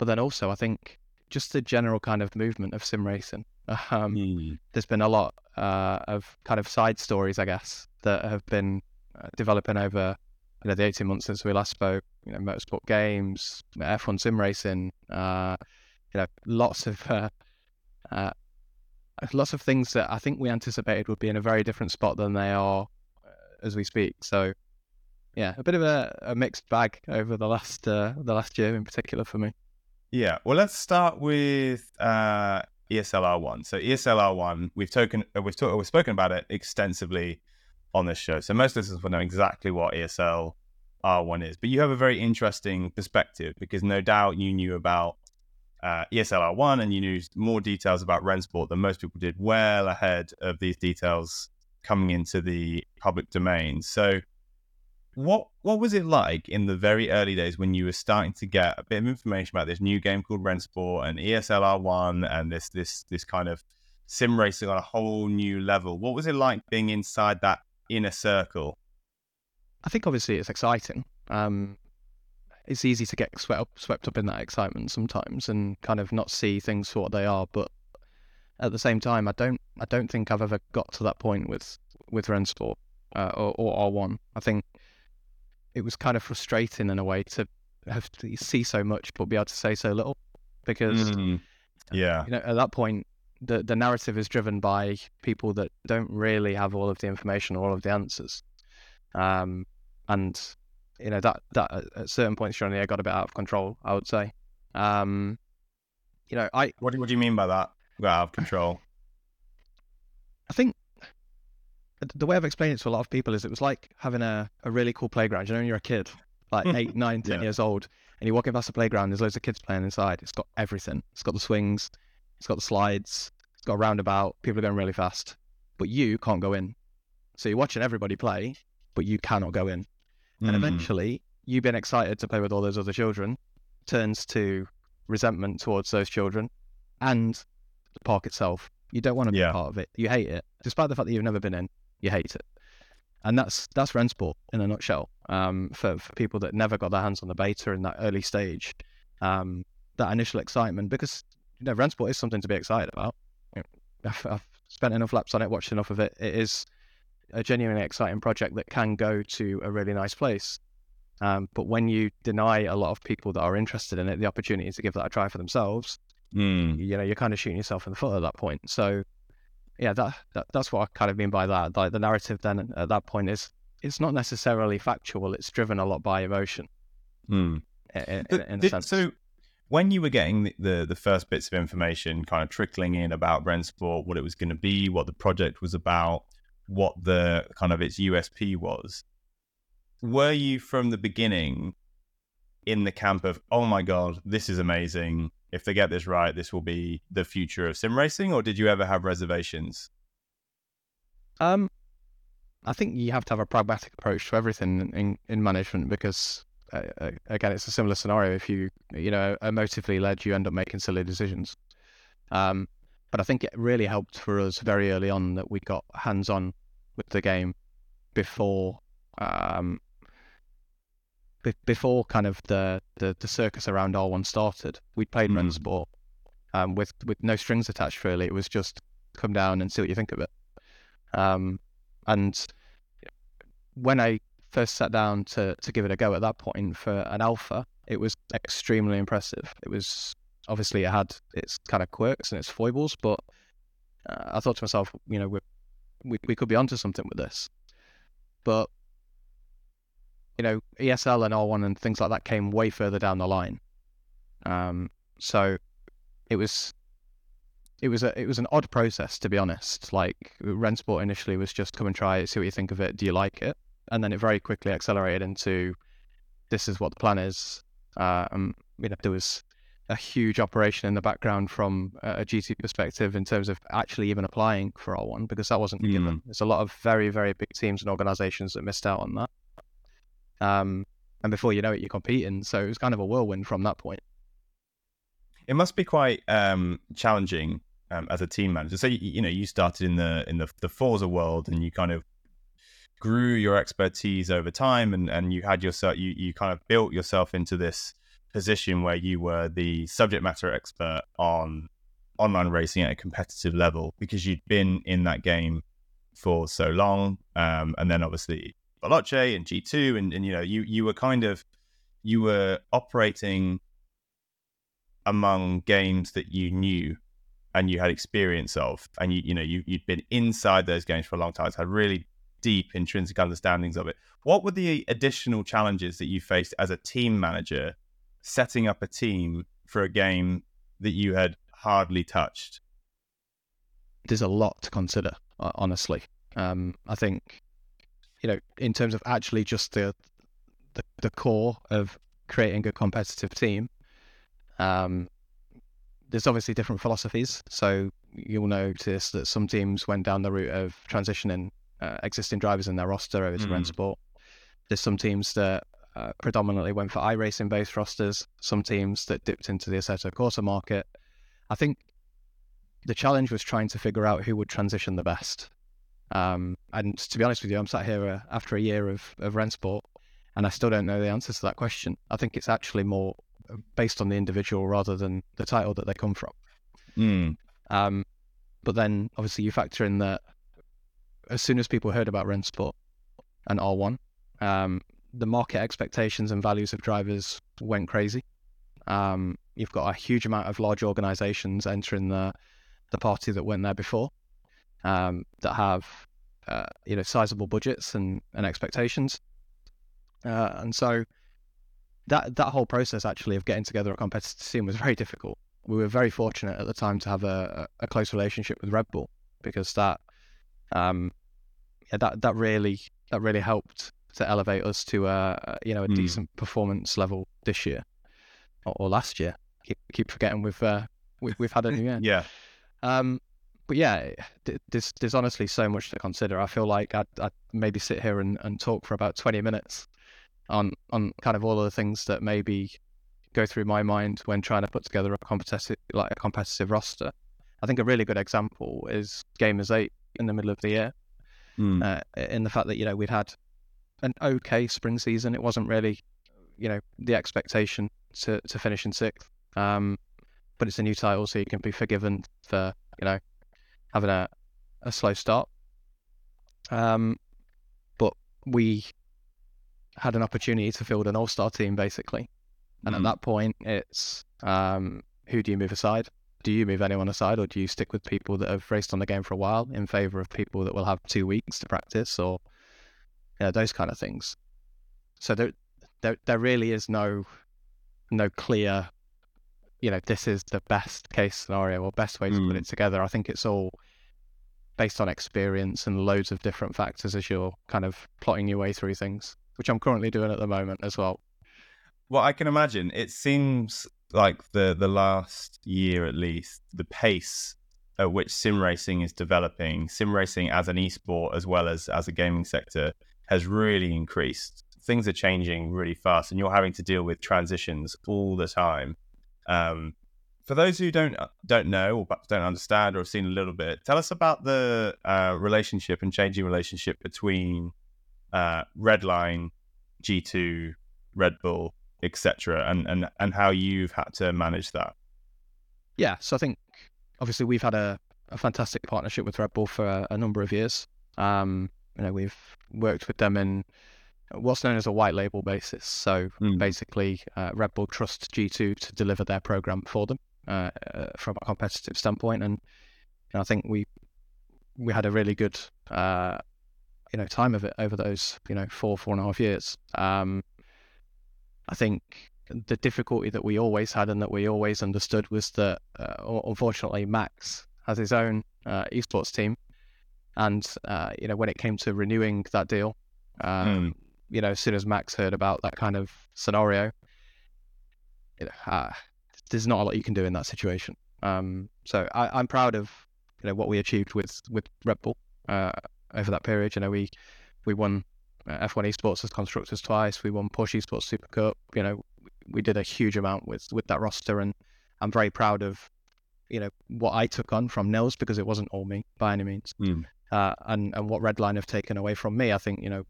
but then also, I think just the general kind of movement of sim racing. Um, there's been a lot uh, of kind of side stories, I guess, that have been uh, developing over you know the 18 months since we last spoke. You know, motorsport games, F1 sim racing. Uh, you know, lots of uh, uh, lots of things that I think we anticipated would be in a very different spot than they are uh, as we speak. So, yeah, a bit of a, a mixed bag over the last uh, the last year in particular for me. Yeah. Well, let's start with uh, ESL R1. So ESL R1, we've token, uh, we've talked, we've spoken about it extensively on this show. So most listeners will know exactly what ESL R1 is. But you have a very interesting perspective because no doubt you knew about uh, ESL R1 and you knew more details about Rennsport than most people did, well ahead of these details coming into the public domain. So what what was it like in the very early days when you were starting to get a bit of information about this new game called Rennsport and ESL R1 and this this this kind of sim racing on a whole new level? What was it like being inside that inner circle? I think obviously it's exciting. Um, it's easy to get swept up, swept up in that excitement sometimes and kind of not see things for what they are. But at the same time, I don't I don't think I've ever got to that point with with Rennsport uh, or, or R1. I think it was kind of frustrating in a way to have to see so much but be able to say so little because Mm, yeah. you know at that point the the narrative is driven by people that don't really have all of the information or all of the answers um and you know that that at- certain points during the year got a bit out of control i would say um you know i What do, what do you mean by that? Got out of control. i think th- the way i've explained it to a lot of people is it was like having a, a really cool playground. You know when you're a kid like eight nine ten Yeah. years old and you're walking past the playground there's loads of kids playing inside. It's got everything. It's got the swings it's got the slides it's got a roundabout people are going really fast but you can't go in. So you're watching everybody play but you cannot go in. And Mm, eventually you being excited to play with all those other children turns to resentment towards those children and the park itself. You don't want to be Yeah. part of it. You hate it despite the fact that you've never been in you hate it and that's that's Rennsport in a nutshell um, for, for people that never got their hands on the beta in that early stage um, that initial excitement because you know Rennsport is something to be excited about I've, I've spent enough laps on it watched enough of it it is a genuinely exciting project that can go to a really nice place. Um, but when you deny a lot of people that are interested in it the opportunity to give that a try for themselves, mm. you know, you're kind of shooting yourself in the foot at that point. So, yeah, that, that that's what I kind of mean by that. Like the narrative then at that point is it's not necessarily factual; it's driven a lot by emotion. Mm. In, in, in did- sense. So, when you were getting the, the, the first bits of information kind of trickling in about Rennsport, what it was going to be, what the project was about, what the kind of its USP was, were you from the beginning in the camp of, oh my God, this is amazing. If they get this right, this will be the future of sim racing? Or did you ever have reservations? Um, I think you have to have a pragmatic approach to everything in, in, management because, uh, uh, again, it's a similar scenario. If you, you know, emotively led, you end up making silly decisions. Um, but I think it really helped for us very early on that we got hands on with the game before, um, be- before kind of the, the, the circus around R1 started. We played Mm. Rennsport um, with with no strings attached. Really, it was just come down and see what you think of it. Um, and when I first sat down to to give it a go at that point for an alpha, it was extremely impressive. It was obviously it had its kind of quirks and its foibles, but uh, I thought to myself, you know, we we could be onto something with this. But you know, ESL and R1 and things like that came way further down the line. Um, so it was it was a it was an odd process to be honest. Like Rennsport initially was just come and try it, see what you think of it, do you like it? And then it very quickly accelerated into this is what the plan is. Uh, um, you know, there was a huge operation in the background from a GT perspective in terms of actually even applying for R1 because that wasn't Mm. given. There's a lot of very very big teams and organisations that missed out on that. Um, and before you know it, you're competing. So it was kind of a whirlwind from that point. it must be quite um, challenging um, as a team manager. So you, you know you started in the in the, the Forza world, and you kind of grew your expertise over time, and, and you had yourself you you kind of built yourself into this position where you were the subject matter expert on online racing at a competitive level because you'd been in that game for so long, um, and then obviously Veloce and G two, and, and you know you you were kind of you were operating among games that you knew and you had experience of. And you you know you, you'd been inside those games for a long time so had really deep intrinsic understandings of it. What were the additional challenges that you faced as a team manager setting up a team for a game that you had hardly touched? There's a lot to consider, uh, honestly. Um, I think, you know, in terms of actually just the, the, the core of creating a competitive team, um, there's obviously different philosophies. So you'll notice that some teams went down the route of transitioning uh, existing drivers in their roster over to Mm. Rennsport. There's some teams that uh, predominantly went for iRacing based rosters, some teams that dipped into the Assetto Corsa market. I think the challenge was trying to figure out who would transition the best. Um, and to be honest with you, I'm sat here uh, after a year of, of Rennsport and I still don't know the answer to that question. I think it's actually more uh, based on the individual rather than the title that they come from. Mm. Um, but then obviously you factor in that as soon as people heard about Rennsport and R1, um, the market expectations and values of drivers went crazy. Um, you've got a huge amount of large organizations entering the the party that went there before um, that have uh, you know sizable budgets and, and expectations. Uh, and so that that whole process actually of getting together a competitive team was very difficult. We were very fortunate at the time to have a, a close relationship with Red Bull because that um, yeah, that that really that really helped to elevate us to a you know a Mm. decent performance level this year or, or last year. Keep keep forgetting we've uh, we, we've had a new year. Yeah. Um, but yeah, there's there's honestly so much to consider. I feel like I'd, I'd maybe sit here and, and talk for about 20 minutes on on kind of all of the things that maybe go through my mind when trying to put together a competitive like a competitive roster. I think a really good example is Gamers Eight in the middle of the year, Mm. uh, in the fact that you know we'd had an okay spring season. It wasn't really, you know, the expectation to to finish in sixth. Um, but it's a new title, so you can be forgiven for you know having a a slow start. Um, but we had an opportunity to field an all star team basically, and Mhm. at that point, it's um, who do you move aside? Do you move anyone aside, or do you stick with people that have raced on the game for a while in favor of people that will have two weeks to practice, or you know, those kind of things? So there, there, there really is no, no clear, you know, this is the best case scenario or best way to put Mm. it together. I think it's all based on experience and loads of different factors as you're kind of plotting your way through things, which I'm currently doing at the moment as well. Well, I can imagine. It seems like the the last year at least, the pace at which sim racing is developing, sim racing as an esport as well as as a gaming sector, has really increased. Things are changing really fast, and you're having to deal with transitions all the time. Um, for those who don't don't know or don't understand or have seen a little bit, tell us about the uh, relationship and changing relationship between uh, Redline, G2, Red Bull, etc., and and and how you've had to manage that. Yeah, so I think obviously we've had a, a fantastic partnership with Red Bull for a, a number of years. Um, you know, we've worked with them in what's known as a white label basis. So Mm. basically, uh, Red Bull trusts G2 to deliver their program for them uh, uh, from a competitive standpoint, and you know, I think we we had a really good uh, you know time of it over those you know four four and a half years. Um, I think the difficulty that we always had and that we always understood was that uh, unfortunately Max has his own uh, esports team, and uh, you know when it came to renewing that deal, uh, Mm. You know as soon as Max heard about that kind of scenario, you know, uh, there's not a lot you can do in that situation. Um, so I, I'm proud of you know what we achieved with with Red Bull uh, over that period. You know we we won uh, F1 Esports as constructors twice. We won Porsche Esports Super Cup. You know we did a huge amount with with that roster, and I'm very proud of you know what I took on from Nils because it wasn't all me by any means, Mm. uh, and and what Redline have taken away from me. I think you know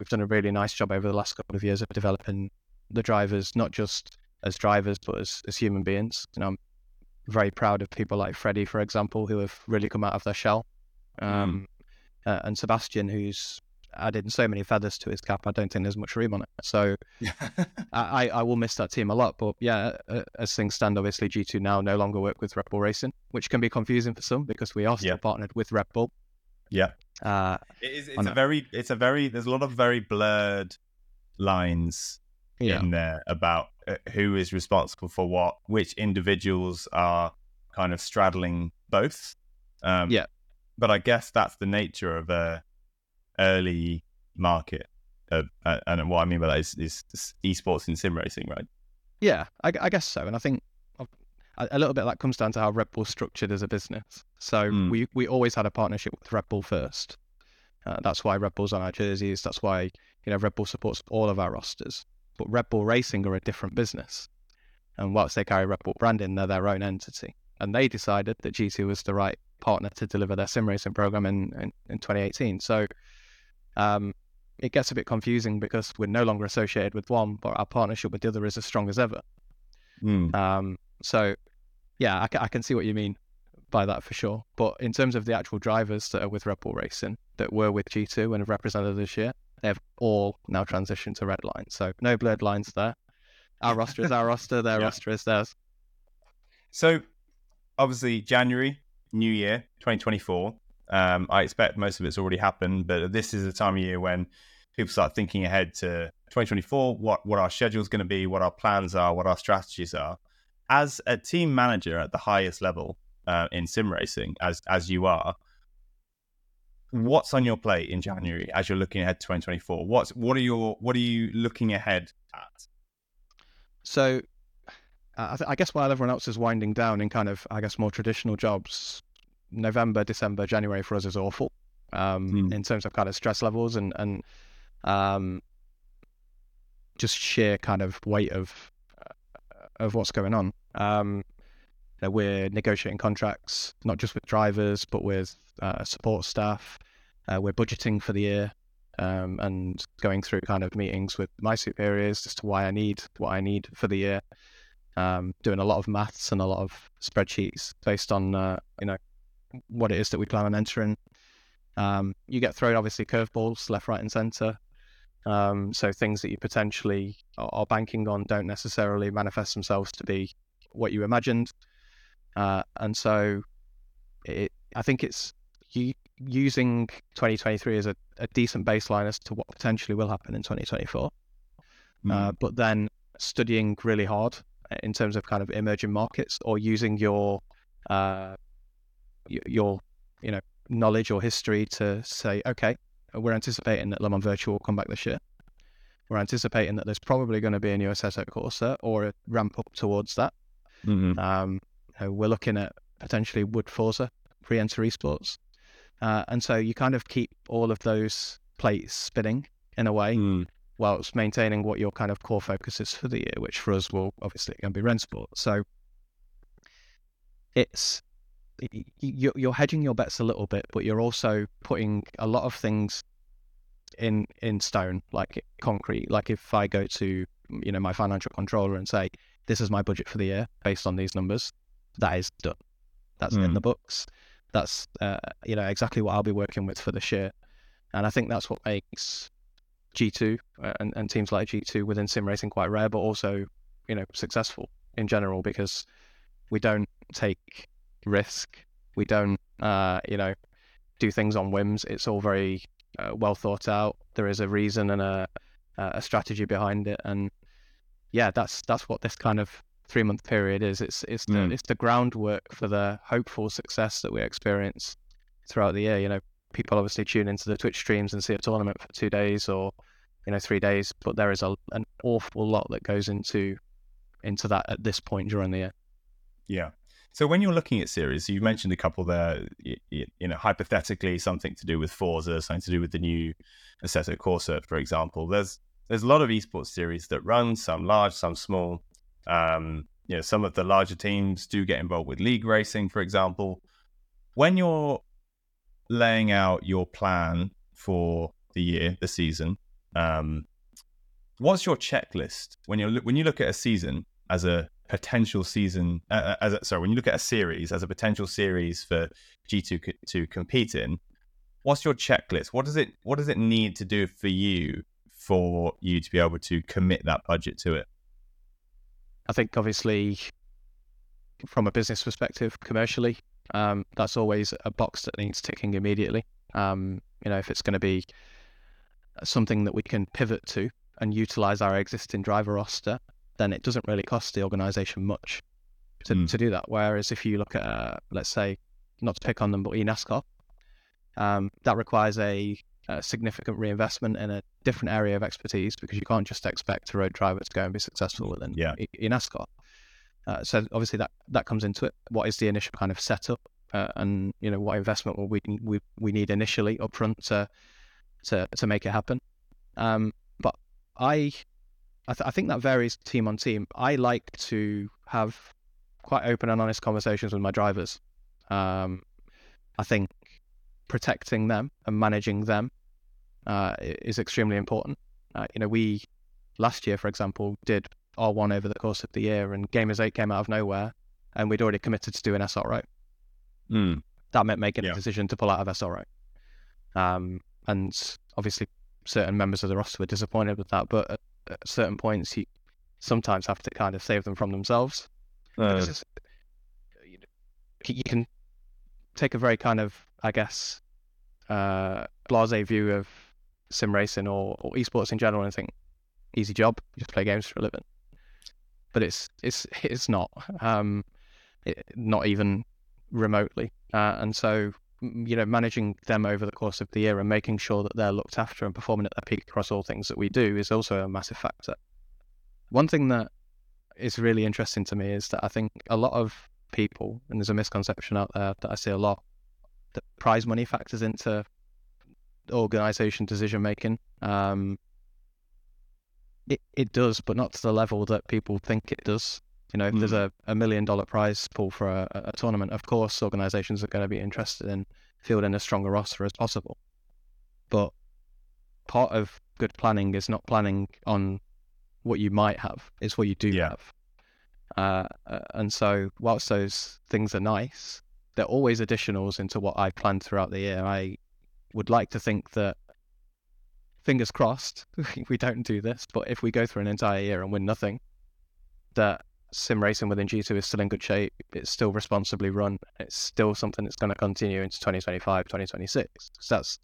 we've done a really nice job over the last couple of years of developing the drivers, not just as drivers but as as human beings. You know, I'm very proud of people like Freddie, for example, who have really come out of their shell, um, uh, and Sebastian, who's added so many feathers to his cap. I don't think there's much room on it. So I, I will miss that team a lot. But yeah, as things stand, obviously G2 now no longer work with Red Bull Racing, which can be confusing for some because we are still Yeah. partnered with Red Bull. yeah, Uh, it is. It's a a- very. It's a very. There's a lot of very blurred lines yeah, in there about uh, who is responsible for what, which individuals are kind of straddling both. Um, Yeah. but I guess that's the nature of a early market. Of, uh, and what I mean by that is, is, is esports and sim racing, right? Yeah, I, I guess so. And I think a, little bit that comes down to how Red Bull's structured as a business. So Mm. we we always had a partnership with Red Bull first. Uh, that's why Red Bull's on our jerseys. That's why you know Red Bull supports all of our rosters. But Red Bull Racing are a different business, and whilst they carry Red Bull branding, they're their own entity. And they decided that G2 was the right partner to deliver their sim racing program in in, in 2018. So um, it gets a bit confusing because we're no longer associated with one, but our partnership with the other is as strong as ever. Mm. Um, so, yeah, I, I can see what you mean by that for sure. But in terms of the actual drivers that are with Red Bull Racing that were with G2 and have represented this year, they have all now transitioned to red lines. So no blurred lines there. Our roster is our roster. Their Yeah. roster is theirs. So, obviously, January, New Year, 2024. Um, I expect most of it's already happened, but this is the time of year when people start thinking ahead to 2024, what, what our schedule is going to be, what our plans are, what our strategies are. As a team manager at the highest level uh, in sim racing, as as you are, what's on your plate in January as you're looking ahead to 2024? What's what are your what are you looking ahead at? So uh, I, th- I guess while everyone else is winding down in kind of, I guess, more traditional jobs, November, December, January for us is awful um, Mm. in terms of kind of stress levels and, and um, just sheer kind of weight of of what's going on. Um, you know, we're negotiating contracts, not just with drivers, but with uh, support staff. Uh, we're budgeting for the year um, and going through kind of meetings with my superiors as to why I need what I need for the year. Um, doing a lot of maths and a lot of spreadsheets based on uh, you know what it is that we plan on entering. Um, you get thrown obviously curveballs left, right, and centre. Um, so things that you potentially are, banking on don't necessarily manifest themselves to be what you imagined. Uh, and so it, I think it's using 2023 as a, a decent baseline as to what potentially will happen in 2024 uh, but then studying really hard uh, in terms of kind of emerging markets or using your uh, your you know knowledge or history to say, okay, we're anticipating that Le Mans Virtual will come back this year. We're anticipating that there's probably going to be a new Assetto Corsa or a ramp up towards that. Mhm. Um, we're looking at potentially Wood Forza pre-enter esports, uh, and so you kind of keep all of those plates spinning in a way Mm. whilst maintaining what your kind of core focus is for the year, which for us will obviously going to be Rennsport. So it's you're, you're hedging your bets a little bit, but you're also putting a lot of things in in stone, like concrete. Like if I go to you know my financial controller and say this is my budget for the year based on these numbers, that is done. That's in Mm. the books. That's uh, you know exactly what I'll be working with for this year, and I think that's what makes G2 uh, and, and teams like G2 within sim racing quite rare, but also, you know, successful in general because we don't take risk. We don't, uh, you know, do things on whims. It's all very uh, well thought out. There is a reason and a a strategy behind it, and yeah, that's that's what this kind of three month period is. It's it's the Mm. it's the groundwork for the hopeful success that we experience throughout the year. You know, people obviously tune into the Twitch streams and see a tournament for two days or you know three days, but there is a, an awful lot that goes into into that at this point during the year. Yeah. So when you're looking at series, you mentioned a couple there. You, you know, hypothetically, something to do with Forza, something to do with the new Assetto Corsa, for example. There's there's a lot of esports series that run, some large, some small. Um, you know, some of the larger teams do get involved with league racing, for example. When you're laying out your plan for the year, the season, um, what's your checklist when you when you look at a season as a potential season uh, as a, sorry when you look at a series as a potential series for G2 co- to compete in what's your checklist what does it what does it need to do for you for you to be able to commit that budget to it I think obviously from a business perspective, commercially, um, that's always a box that needs ticking immediately. Um, you know, if it's going to be something that we can pivot to and utilize our existing driver roster, then it doesn't really cost the organization much to, Mm. to do that. Whereas if you look at, uh, let's say, not to pick on them, but eNASCAR, Um, that requires a, a significant reinvestment in a different area of expertise because you can't just expect a road driver to go and be successful within Yeah. in NASCAR. Uh, so obviously that that comes into it. What is the initial kind of setup, uh, and you know what investment will we we we need initially upfront to to to make it happen. Um, but I I, th- I think that varies team on team. I like to have quite open and honest conversations with my drivers. Um, I think protecting them and managing them uh, is extremely important. Uh, you know, we last year, for example, did R1 over the course of the year, and Gamers 8 came out of nowhere, and we'd already committed to do an SRO. Mm. That meant making Yeah. a decision to pull out of SRO. Um, and obviously, certain members of the roster were disappointed with that, but at, certain points, you sometimes have to kind of save them from themselves. Uh, it's- you you can take a very kind of, I guess, uh, blase view of sim racing or, or esports in general and think, easy job, you just play games for a living. But it's it's it's not, um, it, not even remotely. Uh, and so, you know, managing them over the course of the year and making sure that they're looked after and performing at their peak across all things that we do is also a massive factor. One thing that is really interesting to me is that I think a lot of people, and there's a misconception out there that I see a lot, that prize money factors into organization decision making. Um, it it does, but not to the level that people think it does. You know, if there's a, a million dollar prize pool for a, a tournament, of course, organizations are going to be interested in fielding as strong a roster as possible. But part of good planning is not planning on what you might have; it's what you do Yeah. have. Uh, uh, and so, whilst those things are nice, they're always additionals into what I planned throughout the year. I would like to think that, fingers crossed, we don't do this, but if we go through an entire year and win nothing, that sim racing within G2 is still in good shape. It's still responsibly run. It's still something that's going to continue into 2025, 2026. So that's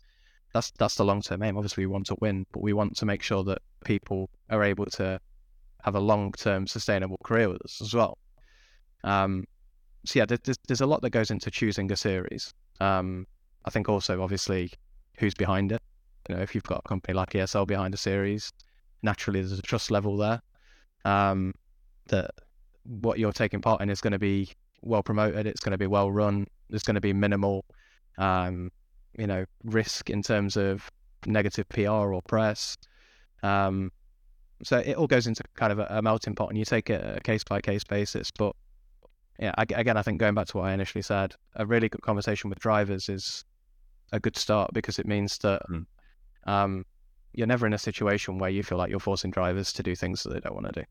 that's that's the long term aim. Obviously, we want to win, but we want to make sure that people are able to have a long term sustainable career with us as well. Um, so yeah, there's there's a lot that goes into choosing a series. Um, I think also obviously who's behind it. You know, if you've got a company like ESL behind a series, naturally there's a trust level there. Um, that what you're taking part in is going to be well promoted. It's going to be well run. There's going to be minimal, um, you know, risk in terms of negative PR or press. Um, so it all goes into kind of a, a melting pot, and you take it a case by case basis. But yeah, ag- again, I think going back to what I initially said, a really good conversation with drivers is a good start because it means that Mm. um, you're never in a situation where you feel like you're forcing drivers to do things that they don't want to do.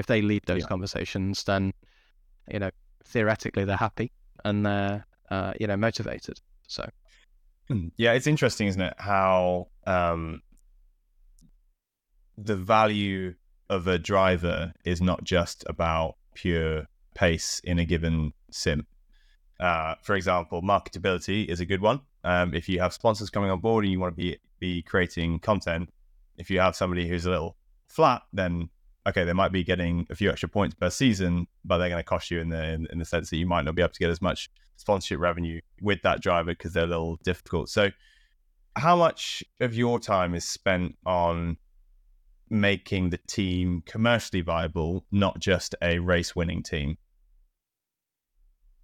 If they lead those Yeah. conversations, then you know theoretically they're happy and they're uh, you know motivated. So Yeah, it's interesting, isn't it? How um, the value of a driver is not just about pure pace in a given sim. Uh, for example, marketability is a good one. Um, if you have sponsors coming on board and you want to be be creating content, if you have somebody who's a little flat, then okay, they might be getting a few extra points per season, but they're going to cost you in the in, in the sense that you might not be able to get as much sponsorship revenue with that driver because they're a little difficult. So, how much of your time is spent on making the team commercially viable, not just a race winning team?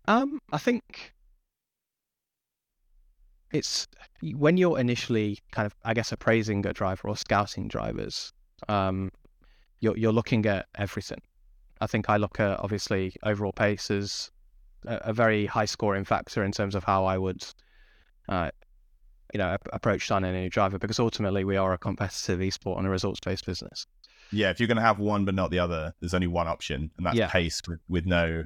Um, I think it's when you're initially kind of, I guess, appraising a driver or scouting drivers. Um, you're you're looking at everything. I think I look at obviously overall pace as a, a very high scoring factor in terms of how I would, uh, you know, ap- approach signing a new driver because ultimately we are a competitive esport and a results based business. Yeah, if you're going to have one but not the other, there's only one option, and that's Yeah. pace with, with no.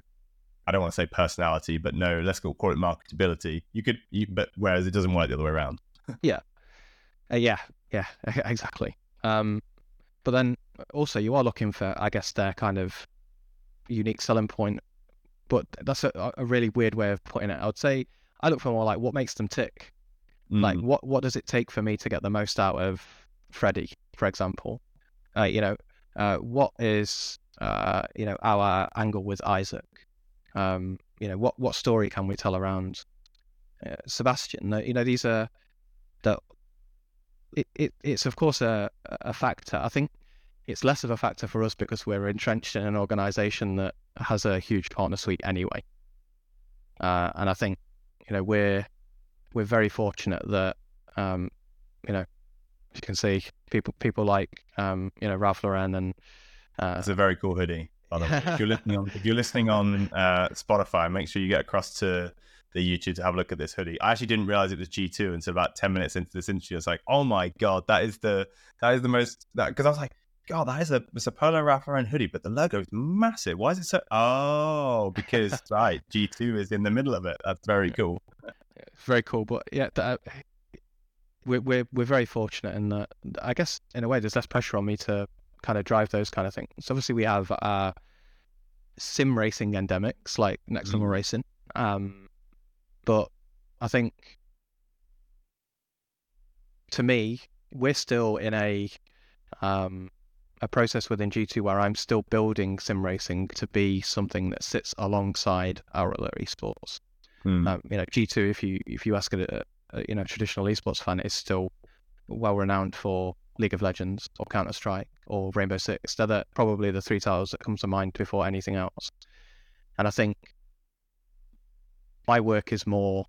I don't want to say personality, but no, let's call it marketability. You could, you, but whereas it doesn't work the other way around. Uh, yeah, yeah, exactly. Um, but then also you are looking for, I guess, their kind of unique selling point. But that's a, a really weird way of putting it. I would say I look for more like what makes them tick. Like Mm. what what does it take for me to get the most out of Freddie, for example? Uh, you know, uh, what is uh, you know our angle with Isaac? Um, you know, what what story can we tell around uh, Sebastian. You know, these are that it, it it's of course a a factor. I think it's less of a factor for us because we're entrenched in an organization that has a huge partner suite anyway. Uh, and I think you know we're we're very fortunate that um, you know you can see people people like um, you know Ralph Lauren and uh, it's a very cool hoodie. If you're listening on if you're listening on uh, Spotify, make sure you get across to the YouTube to have a look at this hoodie. I actually didn't realize it was G2 until about 10 minutes into this interview. I was like, oh my God, that is the, that is the most, because I was like, God, that is a, it's a Polo Ralph Lauren hoodie, but the logo is massive. Why is it so, oh, because, right, G2 is in the middle of it. That's very cool. Very cool. But yeah, that, we're, we're, we're very fortunate in that, I guess, in a way, there's less pressure on me to kind of drive those kind of things. So obviously we have, uh, sim racing endemics like Next Level mm. Racing. Um, but I think to me, we're still in a um, a process within G2 where I'm still building sim racing to be something that sits alongside our other esports. Hmm. Um, you know, G2, if you if you ask a, a, you know traditional esports fan, is still well renowned for League of Legends or Counter Strike or Rainbow Six. They're the, probably the three titles that comes to mind before anything else. And I think my work is more,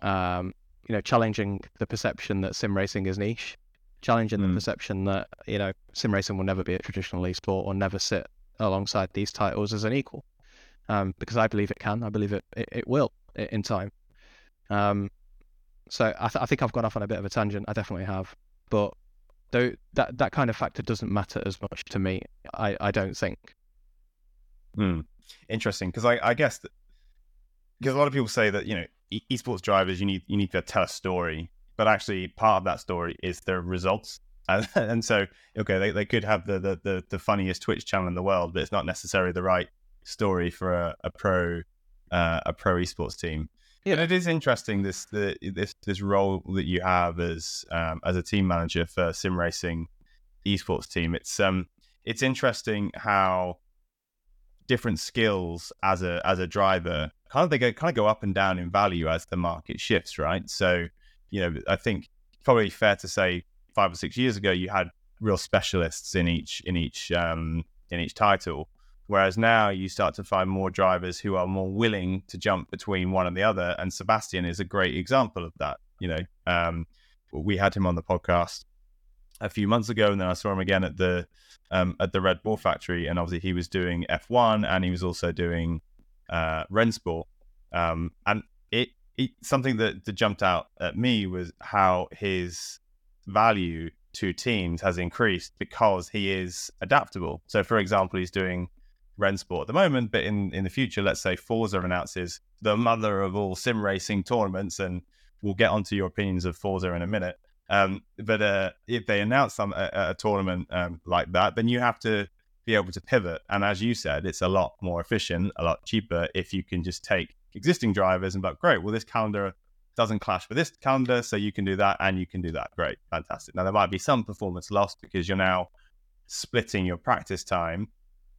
um, you know, challenging the perception that sim racing is niche, challenging mm. the perception that you know sim racing will never be a traditional esport or never sit alongside these titles as an equal, um, because I believe it can. I believe it it, it will in time. Um, so I, th- I think I've gone off on a bit of a tangent. I definitely have, but though that that kind of factor doesn't matter as much to me. I I don't think. Hmm. Interesting, because I I guess that because a lot of people say that you know e- esports drivers you need you need to tell a story but actually part of that story is the results and, and so okay they, they could have the, the, the the funniest twitch channel in the world but it's not necessarily the right story for a, a pro uh, a pro esports team yeah. and it is interesting this the, this this role that you have as um, as a team manager for sim racing esports team it's um it's interesting how different skills as a as a driver kind of they go kind of go up and down in value as the market shifts, right? So, you know, I think probably fair to say five or six years ago you had real specialists in each in each um, in each title, whereas now you start to find more drivers who are more willing to jump between one and the other. And Sebastian is a great example of that. You know, um, we had him on the podcast a few months ago, and then I saw him again at the um, at the Red Bull factory, and obviously he was doing F1 and he was also doing uh, Rennsport. Um, and it, something that, that jumped out at me was how his value to teams has increased because he is adaptable. So, for example, he's doing Rennsport at the moment, but in, in the future, let's say Forza announces the mother of all sim racing tournaments, and we'll get onto your opinions of Forza in a minute. Um, but uh, if they announce some a, a tournament um, like that, then you have to be able to pivot. And as you said, it's a lot more efficient, a lot cheaper if you can just take existing drivers and like, great, well, this calendar doesn't clash with this calendar, so you can do that and you can do that. Great, fantastic. Now there might be some performance loss because you're now splitting your practice time,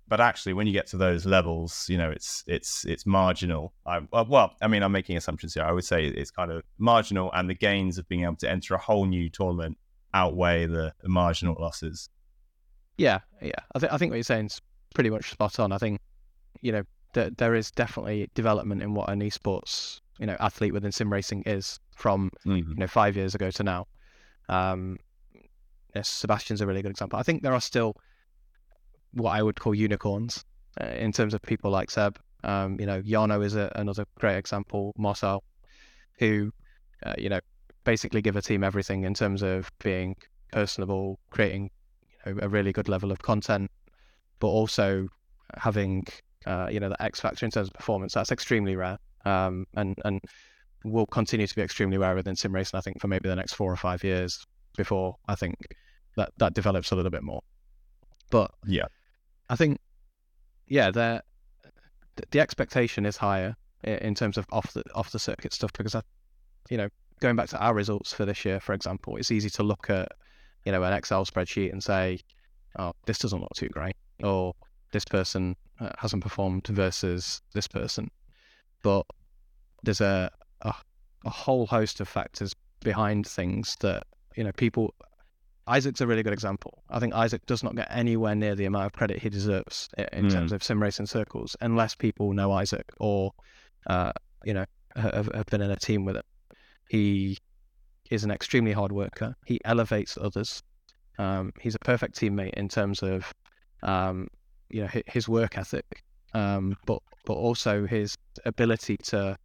but actually, when you get to those levels, you know it's it's it's marginal. I, well, I mean, I'm making assumptions here. I would say it's kind of marginal, and the gains of being able to enter a whole new tournament outweigh the, the marginal losses. Yeah, yeah. I think I think what you're saying is pretty much spot on. I think you know that there is definitely development in what an esports you know athlete within sim racing is from mm-hmm. you know five years ago to now. Um, yes, Sebastian's a really good example. I think there are still what I would call unicorns uh, in terms of people like Seb. Um, you know, Jarno is a, another great example. Marcel, who uh, you know basically give a team everything in terms of being personable, creating you know, a really good level of content, but also having uh, you know the X factor in terms of performance. That's extremely rare, um, and and will continue to be extremely rare within sim racing. I think for maybe the next four or five years before I think that that develops a little bit more. But yeah, I think yeah, the the expectation is higher in terms of off the off the circuit stuff because I, you know, going back to our results for this year, for example, it's easy to look at you know an Excel spreadsheet and say, oh, this doesn't look too great, or this person uh, hasn't performed versus this person. But there's a, a a whole host of factors behind things that you know people. Isaac's a really good example. I think Isaac does not get anywhere near the amount of credit he deserves in Mm. terms of sim racing circles, unless people know Isaac or, uh, you know, have, have been in a team with him. He is an extremely hard worker. He elevates others. Um, he's a perfect teammate in terms of, um, you know, his work ethic, um, but but also his ability to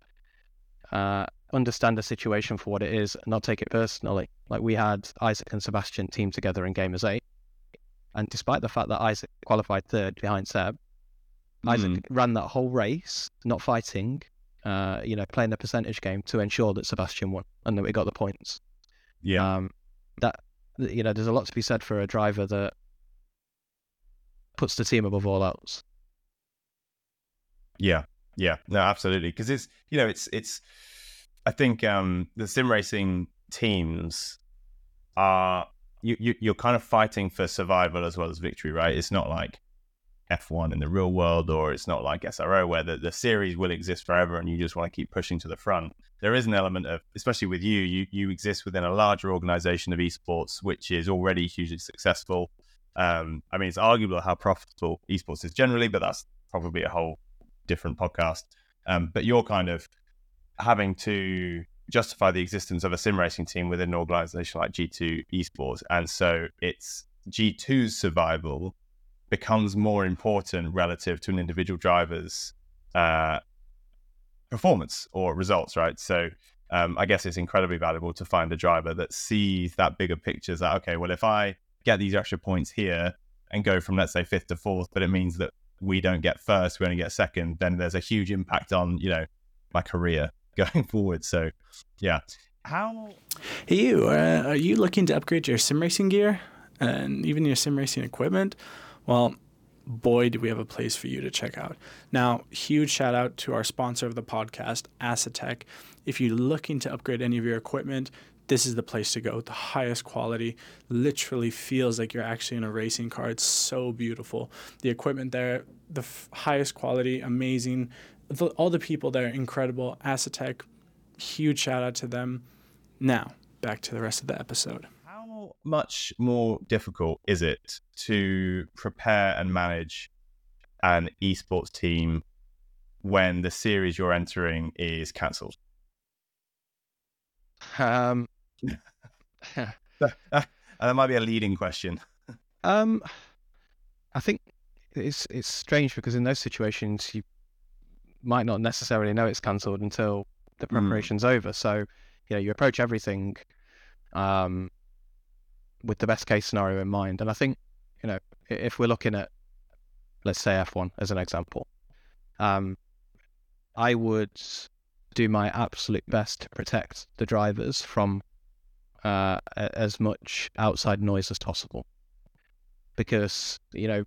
uh, understand the situation for what it is and not take it personally. Like we had Isaac and Sebastian team together in Gamers Eight, and despite the fact that Isaac qualified third behind Seb, Isaac Mm. ran that whole race, not fighting, uh, you know, playing the percentage game to ensure that Sebastian won and that we got the points. Yeah. Um, that you know, there's a lot to be said for a driver that puts the team above all else. Yeah, yeah, no, absolutely. Because it's you know it's it's. I think um, the sim racing teams are you, you you're kind of fighting for survival as well as victory, right? It's not like F1 in the real world, or it's not like SRO where the, the series will exist forever and you just want to keep pushing to the front. There is an element of, especially with you, you you exist within a larger organization of esports, which is already hugely successful. Um, I mean, it's arguable how profitable esports is generally, but that's probably a whole different podcast. Um, but you're kind of having to justify the existence of a sim racing team within an organization like G2 Esports. And so it's G2's survival becomes more important relative to an individual driver's uh, performance or results, right? So um, I guess it's incredibly valuable to find a driver that sees that bigger picture that, okay, well, if I get these extra points here and go from, let's say, fifth to fourth, but it means that we don't get first, we only get second, then there's a huge impact on, you know, my career going forward. So, yeah. How Hey, you, uh, are you looking to upgrade your sim racing gear and even your sim racing equipment? Well, boy, do we have a place for you to check out. Now, huge shout out to our sponsor of the podcast, Asetek. If you're looking to upgrade any of your equipment, this is the place to go. The highest quality, literally feels like you're actually in a racing car. It's so beautiful. The equipment there, the f- highest quality, amazing. The, all the people there, incredible. Asetek, huge shout out to them. Now, back to the rest of the episode. how much more difficult is it to prepare and manage an esports team when the series you're entering is cancelled? Um, and that might be a leading question. um, I think it's it's strange because in those situations you might not necessarily know it's cancelled until the Mm. preparation's over. So you know you approach everything um, with the best case scenario in mind. And I think you know if we're looking at let's say F1 as an example, um, I would do my absolute best to protect the drivers from uh, as much outside noise as possible. Because, you know,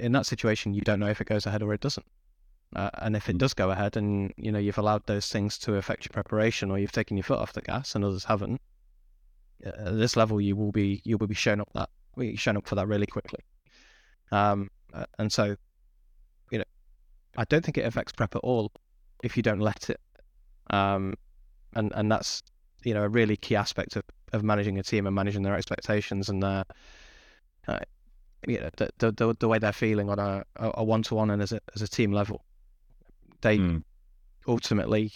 in that situation, you don't know if it goes ahead or it doesn't. Uh, and if it Mm. does go ahead and, you know, you've allowed those things to affect your preparation or you've taken your foot off the gas and others haven't, uh, at this level, you will be, you will be shown up that, shown up for that really quickly. Um, uh, and so, you know, I don't think it affects prep at all if you don't let it. Um, and and that's you know a really key aspect of, of managing a team and managing their expectations and their uh, you know the, the the the way they're feeling on a a one to one and as a as a team level. They Mm. ultimately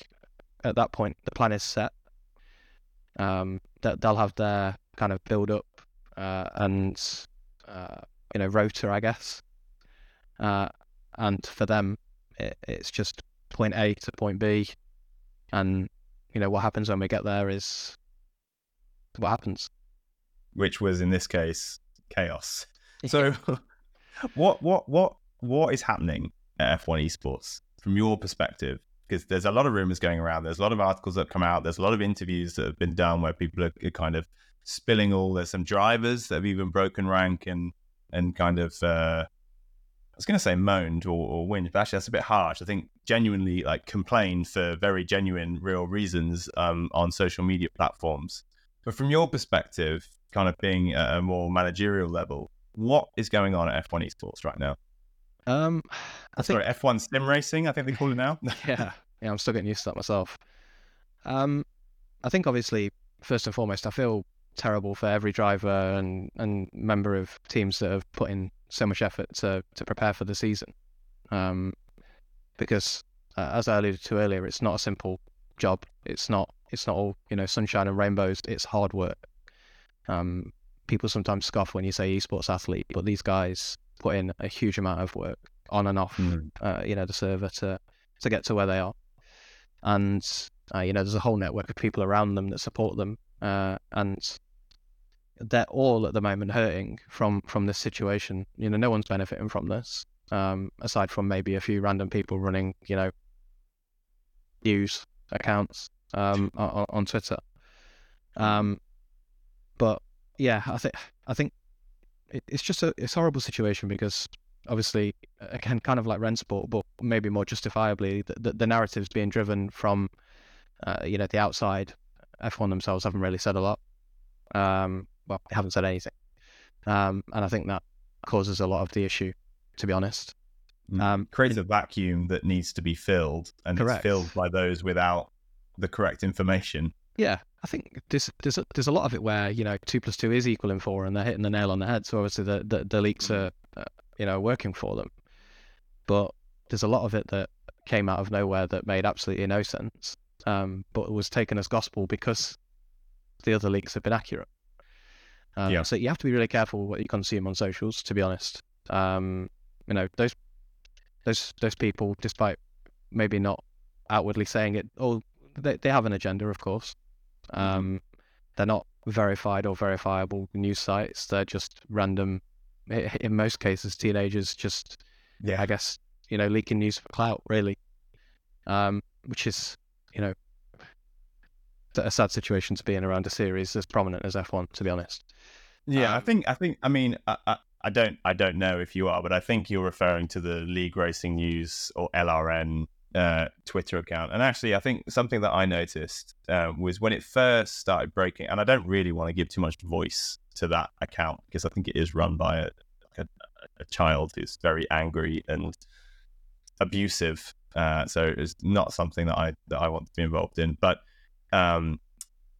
at that point the plan is set. Um, that they'll have their kind of build up uh, and uh, you know rotor, I guess. Uh, and for them, it, it's just point A to point B, and you know what happens when we get there is what happens. which was in this case chaos. So, what what what what is happening at F1 Esports from your perspective? Because there's a lot of rumors going around. There's a lot of articles that come out. There's a lot of interviews that have been done where people are kind of spilling all. There's some drivers that have even broken rank and and kind of uh, was going to say moaned or, or whined, but actually that's a bit harsh. I think genuinely like complained for very genuine, real reasons um, on social media platforms. But from your perspective, kind of being a more managerial level, what is going on at F1 Esports right now? Um, I think Sorry, F1 Sim Racing, I think they call it now. yeah, yeah, I'm still getting used to that myself. Um, I think obviously first and foremost, I feel terrible for every driver and, and member of teams that have put in so much effort to to prepare for the season. Um, because uh, as I alluded to earlier, it's not a simple job. It's not it's not all you know sunshine and rainbows. It's hard work. Um, people sometimes scoff when you say esports athlete, but these guys put in a huge amount of work on and off, Mm. uh, you know, the server to to get to where they are. And uh, you know, there's a whole network of people around them that support them, uh, and they're all at the moment hurting from from this situation. You know, no one's benefiting from this, um, aside from maybe a few random people running, you know, news accounts um, on, on Twitter. Um, but yeah, I think I think it, it's just a it's a horrible situation because obviously again kind of like Rennsport, but maybe more justifiably the, the, the narratives being driven from uh, you know the outside. F1 themselves haven't really said a lot. Um, well, they haven't said anything, um, and I think that causes a lot of the issue. To be honest, Mm. um, creates a vacuum that needs to be filled, and Correct. it's filled by those without the correct information. Yeah, I think there's there's a, there's a lot of it where you know two plus two is equaling four, and they're hitting the nail on the head. So obviously the the, the leaks are uh, you know working for them, but there's a lot of it that came out of nowhere that made absolutely no sense, um, but was taken as gospel because the other leaks have been accurate. Um, Yeah. So you have to be really careful what you consume on socials. To be honest, um, you know those those those people, despite maybe not outwardly saying it, oh, they they have an agenda, of course. Um, they're not verified or verifiable news sites. They're just random, in most cases, teenagers just, Yeah, I guess, you know, leaking news for clout, really. Um, which is, you know, a sad situation to be in around a series as prominent as F1, to be honest. Yeah, I Um, think I think I mean I, I, I don't I don't know if you are, but I think you're referring to the League Racing News or LRN uh, Twitter account. And actually, I think something that I noticed uh, was when it first started breaking, and I don't really want to give too much voice to that account because I think it is run by a a, a child who's very angry and abusive. Uh, so it's not something that I that I want to be involved in. But um,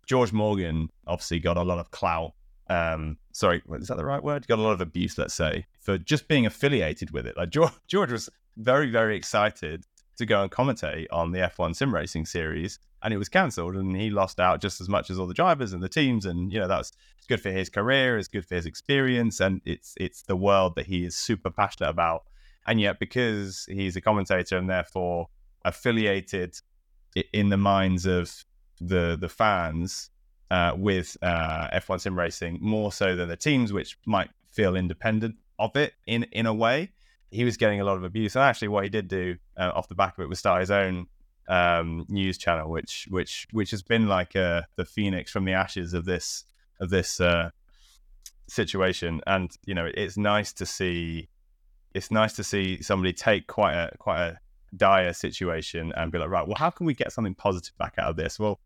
George Morgan obviously got a lot of clout. Um sorry is that the right word? Got a lot of abuse let's say for just being affiliated with it. Like george, george was very very excited to go and commentate on the f1 sim racing series and it was cancelled and he lost out just as much as all the drivers and the teams and you know that's good for his career it's good for his experience and it's it's the world that he is super passionate about. And yet because he's a commentator and therefore affiliated in the minds of the the fans uh, with uh, F1 sim racing more so than the teams, which might feel independent of it in in a way. He was getting a lot of abuse, and actually, what he did do uh, off the back of it was start his own um, news channel, which which which has been like uh, the phoenix from the ashes of this of this uh, situation. And you know, it's nice to see it's nice to see somebody take quite a quite a dire situation and be like, right, well, how can we get something positive back out of this? Well,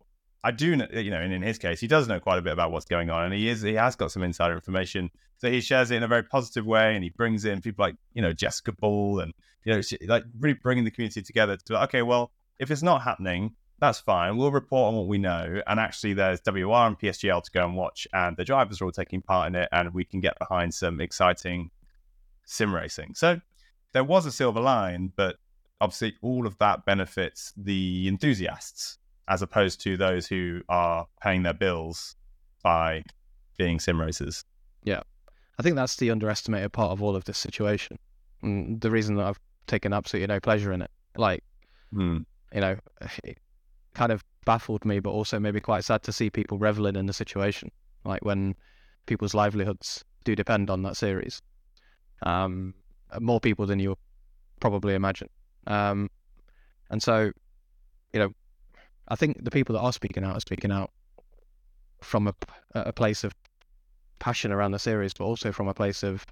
I do, know, you know, and in his case, he does know quite a bit about what's going on, and he is he has got some insider information. So he shares it in a very positive way, and he brings in people like you know Jessica Ball, and you know, like really bringing the community together to like, okay, well, if it's not happening, that's fine. We'll report on what we know, and actually, there's WR and PSGL to go and watch, and the drivers are all taking part in it, and we can get behind some exciting sim racing. So there was a silver line, but obviously, all of that benefits the enthusiasts as opposed to those who are paying their bills by being sim racers. Yeah. I think that's the underestimated part of all of this situation. And the reason that I've taken absolutely no pleasure in it. Like, Hmm. you know, it kind of baffled me, but also maybe quite sad to see people reveling in the situation. Like when people's livelihoods do depend on that series. Um, more people than you probably imagine. Um, and so, you know, I think the people that are speaking out are speaking out from a, a place of passion around the series, but also from a place of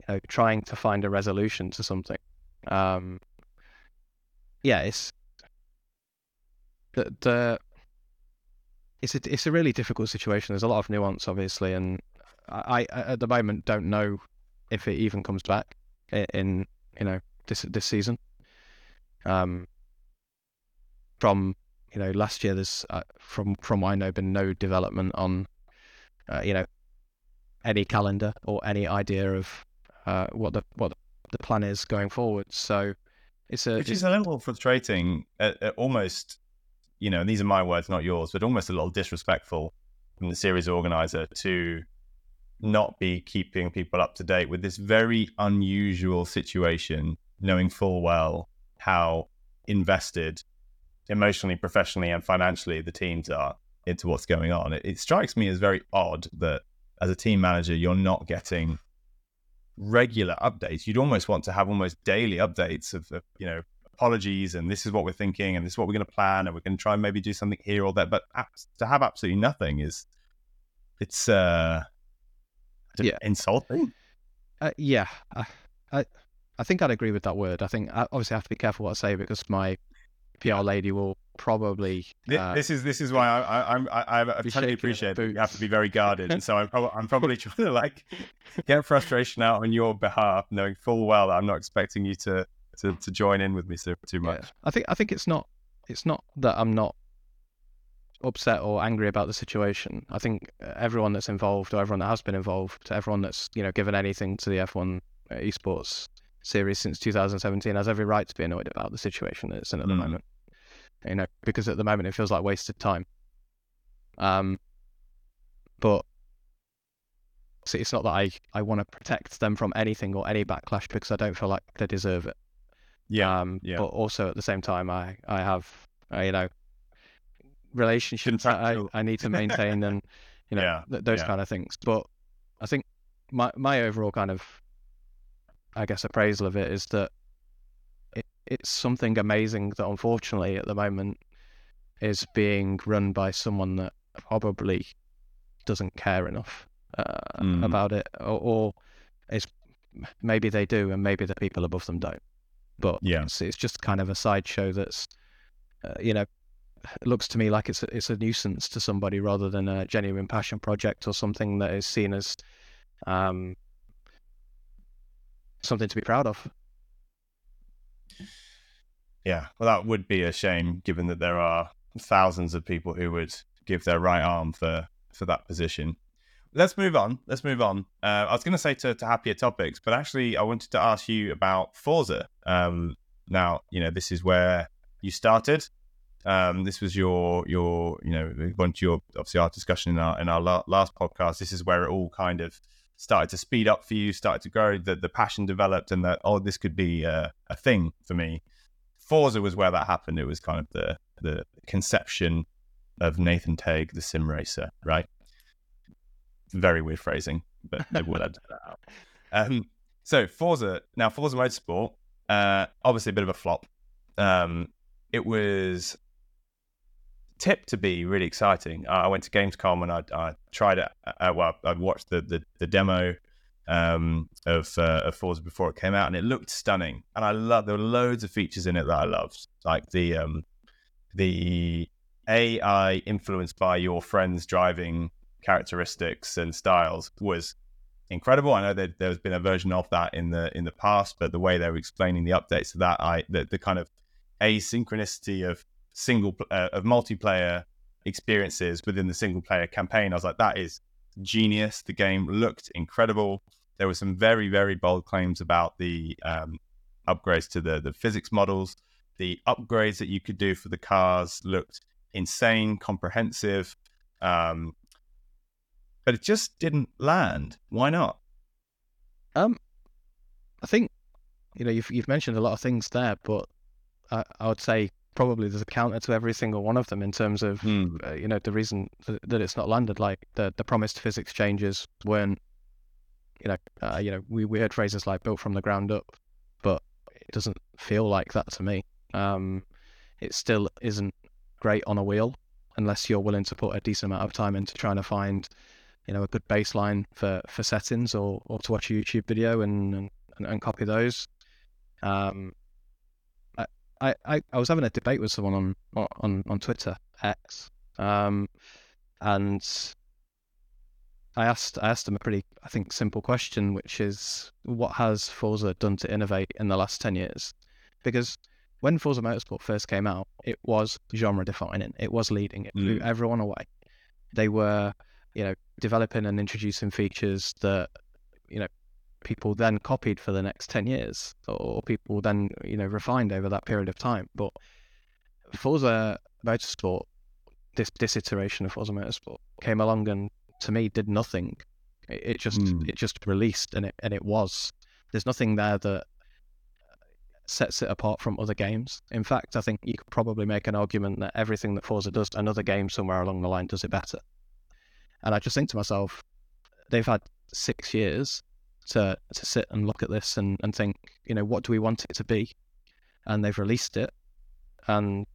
you know trying to find a resolution to something. Um, yeah, it's the the it's a it's a really difficult situation. There's a lot of nuance, obviously, and I, I at the moment don't know if it even comes back in you know this this season. Um, from you know, last year there's uh, from from I know been no development on, uh, you know, any calendar or any idea of uh, what the what the plan is going forward. So it's a which it's- is a little frustrating, uh, uh, almost. You know, these are my words, not yours, but almost a little disrespectful from the series organizer to not be keeping people up to date with this very unusual situation, knowing full well how invested emotionally, professionally, and financially the teams are into what's going on. It, it strikes me as very odd that as a team manager, you're not getting regular updates. You'd almost want to have almost daily updates of, of you know, apologies and this is what we're thinking and this is what we're going to plan and we're going to try and maybe do something here or there. But to have absolutely nothing is, it's uh, Yeah. insulting. Uh, yeah, I, I, I think I'd agree with that word. I think I obviously have to be careful what I say because my PR lady will probably. Uh, this is this is why I I I'm- I, I, I totally shaking in the appreciate that you have to be very guarded, and so I'm probably I'm probably trying to like get frustration out on your behalf, knowing full well that I'm not expecting you to to, to join in with me so too yeah. much. I think I think it's not it's not that I'm not upset or angry about the situation. I think everyone that's involved or everyone that has been involved, everyone that's you know given anything to the F1 uh, esports series since 2017 has every right to be annoyed about the situation that it's in at the Mm. moment. You know, because at the moment it feels like wasted time. Um, but so it's not that I, I want to protect them from anything or any backlash because I don't feel like they deserve it. Yeah, Um, yeah. But also at the same time, I I have uh, you know relationships that I, I need to maintain and you know Yeah, th- those yeah. kind of things. But I think my my overall kind of I guess appraisal of it is that it's something amazing that unfortunately at the moment is being run by someone that probably doesn't care enough uh, Mm. about it, or, or is maybe they do, and maybe the people above them don't. But Yeah. it's, it's just kind of a sideshow that's, uh, you know, looks to me like it's a, it's a nuisance to somebody rather than a genuine passion project or something that is seen as um, something to be proud of. Yeah, well, that would be a shame, given that there are thousands of people who would give their right arm for for that position. Let's move on. Let's move on. Uh, I was going to say to, to happier topics, but actually, I wanted to ask you about Forza. Um, now, you know, this is where you started. Um, this was your your you know going to your obviously our discussion in our in our la- last podcast. This is where it all kind of started to speed up for you, started to grow. The the passion developed, and that oh, this could be a, a thing for me. Forza was where that happened. It was kind of the the conception of Nathan Tague, the sim racer, right? Very weird phrasing, but I will edit that out. Um, so Forza, now Forza Motorsport, uh, obviously a bit of a flop. Um, it was tipped to be really exciting. Uh, I went to Gamescom and I, I tried it. Uh, well, I watched the the, the demo um, of, uh, of Forza before it came out, and it looked stunning. And I love there were loads of features in it that I loved, like the um, the AI influenced by your friends' driving characteristics and styles was incredible. I know that there's been a version of that in the in the past, but the way they were explaining the updates to that, I the, the kind of asynchronicity of single uh, of multiplayer experiences within the single player campaign, I was like, that is genius. The game looked incredible. There were some very very bold claims about the um, upgrades to the the physics models. The upgrades that you could do for the cars looked insane, comprehensive. Um, but it just didn't land. Why not? Um, I think you know you've you've mentioned a lot of things there, but I, I would say probably there's a counter to every single one of them in terms of Hmm. uh, you know the reason that, that it's not landed. Like the the promised physics changes weren't you know uh, you know we we heard phrases like built from the ground up, but it doesn't feel like that to me. Um, it still isn't great on a wheel unless you're willing to put a decent amount of time into trying to find you know a good baseline for for settings or or to watch a YouTube video and and, and copy those. Um, I, I I was having a debate with someone on on on Twitter X, um, and I asked I asked them a pretty I think simple question, which is what has Forza done to innovate in the last ten years? Because when Forza Motorsport first came out, it was genre defining. It was leading. It blew Mm. everyone away. They were, you know, developing and introducing features that, you know, people then copied for the next 10 years or people then, you know, refined over that period of time. But Forza Motorsport, this, this iteration of Forza Motorsport came along and to me did nothing. It, it just, Mm. it just released and it, and it was, there's nothing there that sets it apart from other games. In fact, I think you could probably make an argument that everything that Forza does, another game somewhere along the line does it better. And I just think to myself, they've had six years to to sit and look at this and, and think, you know, what do we want it to be? And they've released it and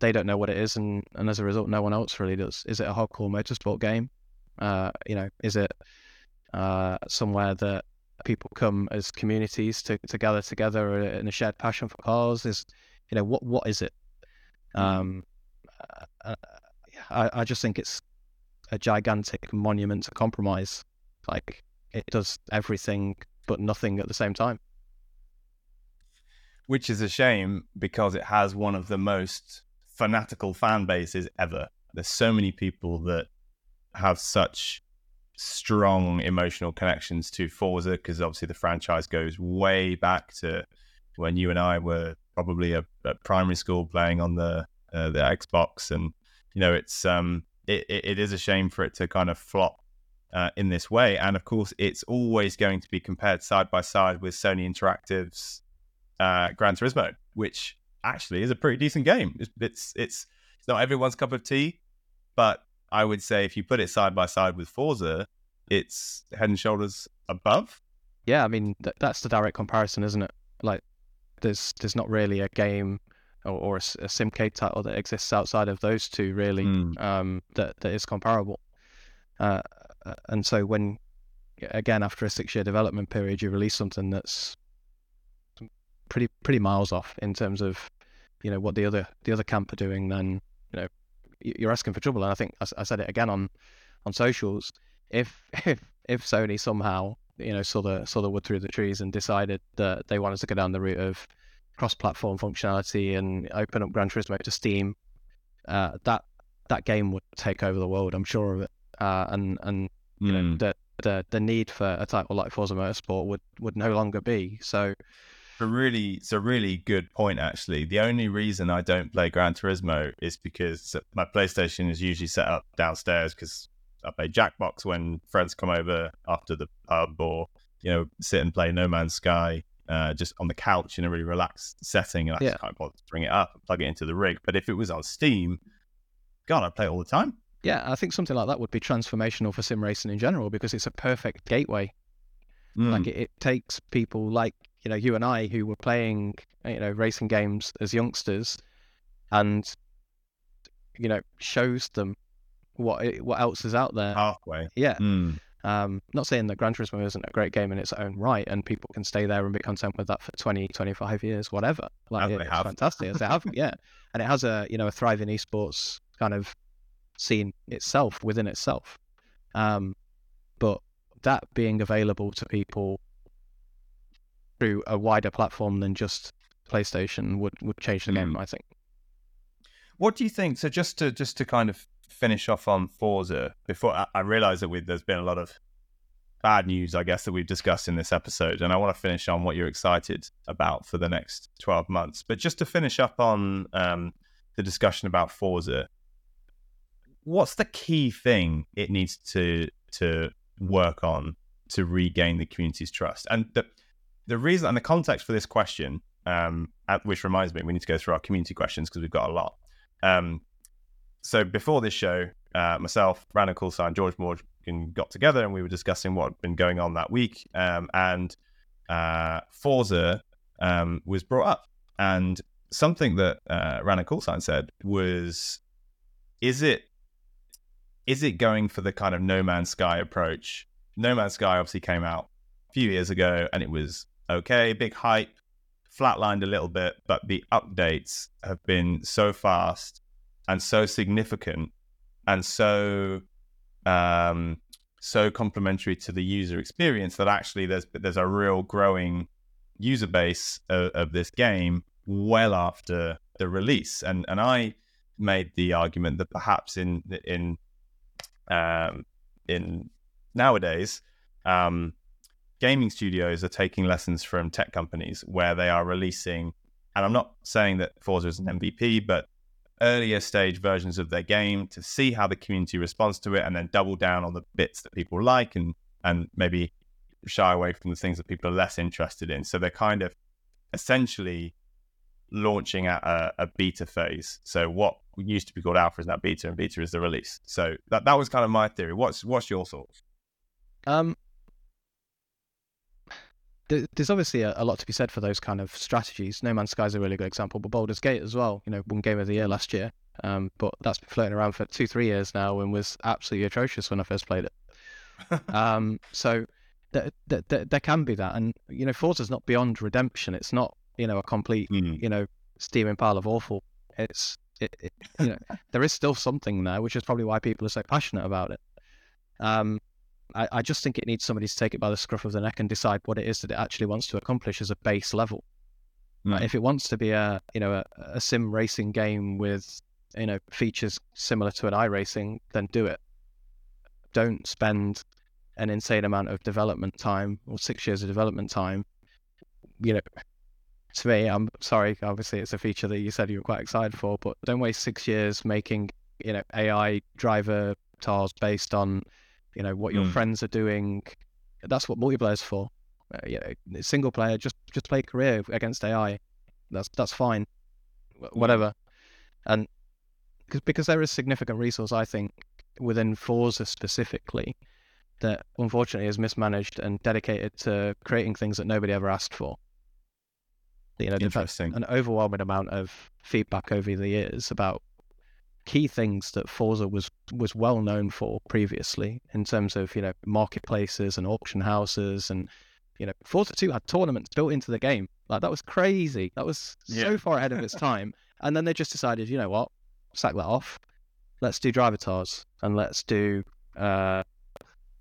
they don't know what it is and, and as a result no one else really does. Is it a hardcore motorsport game? Uh, you know, is it uh, somewhere that people come as communities to, to gather together in a shared passion for cars is you know what what is it um uh, I, I just think it's a gigantic monument to compromise like it does everything but nothing at the same time which is a shame because it has one of the most fanatical fan bases ever. There's so many people that have such strong emotional connections to Forza because obviously the franchise goes way back to when you and I were probably at, primary school playing on the uh, the Xbox, and you know it's um it, it is a shame for it to kind of flop uh, in this way, and of course it's always going to be compared side by side with Sony Interactive's uh, Gran Turismo, which actually is a pretty decent game. It's, it's it's it's not everyone's cup of tea, but I would say if you put it side by side with Forza, it's head and shoulders above. yeah i mean th- that's the direct comparison isn't it like there's there's not really a game or, or a, a simcade title that exists outside of those two really Mm. um, that that is comparable. Uh, and so when again after a six year development period, you release something that's pretty pretty miles off in terms of you know what the other the other camp are doing, then you know you're asking for trouble. And I think I said it again on on socials. If if if Sony somehow you know saw the saw the wood through the trees and decided that they wanted to go down the route of cross-platform functionality and open up Gran Turismo to Steam, uh, that that game would take over the world. I'm sure of it. Uh, and and you know Mm. the the the need for a title like Forza Motorsport would would no longer be. So a really it's a really good point actually. The only reason I don't play Gran Turismo is because my PlayStation is usually set up downstairs because I play Jackbox when friends come over after the pub or you know sit and play No Man's Sky uh, just on the couch in a really relaxed setting and I Yeah. just can't bother to bring it up and plug it into the rig. But if it was on Steam, God, I'd play all the time. Yeah, I think something like that would be transformational for sim racing in general because it's a perfect gateway. Mm. Like it, it takes people like you know you and I who were playing you know racing games as youngsters, and you know shows them what it, what else is out there. halfway. Yeah, Mm. um, not saying that Gran Turismo isn't a great game in its own right, and people can stay there and be content with that for 20, 25 years, whatever. Like it- they it's have. fantastic as they have, yeah. And it has a you know a thriving esports kind of scene itself within itself. Um, but that being available to people through a wider platform than just PlayStation would would change the game. I think. What do you think? So just to just to kind of finish off on Forza before I, I realize that we, there's been a lot of bad news, I guess, that we've discussed in this episode, and I want to finish on what you're excited about for the next 12 months. But just to finish up on um, the discussion about Forza, what's the key thing it needs to to work on to regain the community's trust? And the the reason and the context for this question, um, which reminds me, we need to go through our community questions because we've got a lot. Um, so before this show, uh, myself, Brandon Coulson, George Morgan got together and we were discussing what had been going on that week. Um, and uh, Forza um, was brought up. And something that uh, Rana Coulson said was, is it is it going for the kind of No Man's Sky approach? No Man's Sky obviously came out a few years ago and it was okay, big hype, flatlined a little bit, but the updates have been so fast and so significant and so um, so complementary to the user experience that actually there's there's a real growing user base of, of this game well after the release. And and I made the argument that perhaps in in um, in nowadays, um, gaming studios are taking lessons from tech companies where they are releasing. And I'm not saying that Forza is an MVP, but earlier stage versions of their game to see how the community responds to it, and then double down on the bits that people like and and maybe shy away from the things that people are less interested in. So they're kind of essentially launching at a, a, beta phase. So what used to be called alpha is now beta, and beta is the release. So that that was kind of my theory. What's what's your thoughts? Um, there's obviously a, a, lot to be said for those kind of strategies. No Man's Sky is a really good example, but Baldur's Gate as well. You know, won Game of the Year last year, um, but that's been floating around for two, three years now, and was absolutely atrocious when I first played it. um, so there, there, there can be that, and you know, Forza's not beyond redemption. It's not you know a complete mm. you know steaming pile of awful. It's it, it, you know there is still something there, which is probably why people are so passionate about it. Um, I, I just think it needs somebody to take it by the scruff of the neck and decide what it is that it actually wants to accomplish as a base level. Mm. if it wants to be a you know a, a sim racing game with you know features similar to an iRacing, then do it. Don't spend an insane amount of development time or six years of development time. You know, to me, I'm sorry. Obviously, it's a feature that you said you were quite excited for, but don't waste six years making you know AI driver tars based on you know what your mm. friends are doing. That's what multiplayer's for. Uh, you know, single player just just play career against AI. That's that's fine, whatever. And because because there is significant resource, I think, within Forza specifically, that unfortunately is mismanaged and dedicated to creating things that nobody ever asked for. You know, Interesting. an overwhelming amount of feedback over the years about key things that Forza was was well known for previously in terms of you know marketplaces and auction houses and you know Forza 2 had tournaments built into the game. Like that was crazy. That was yeah. so far ahead of its time. And then they just decided you know what? Sack that off. Let's do Drivatars and let's do uh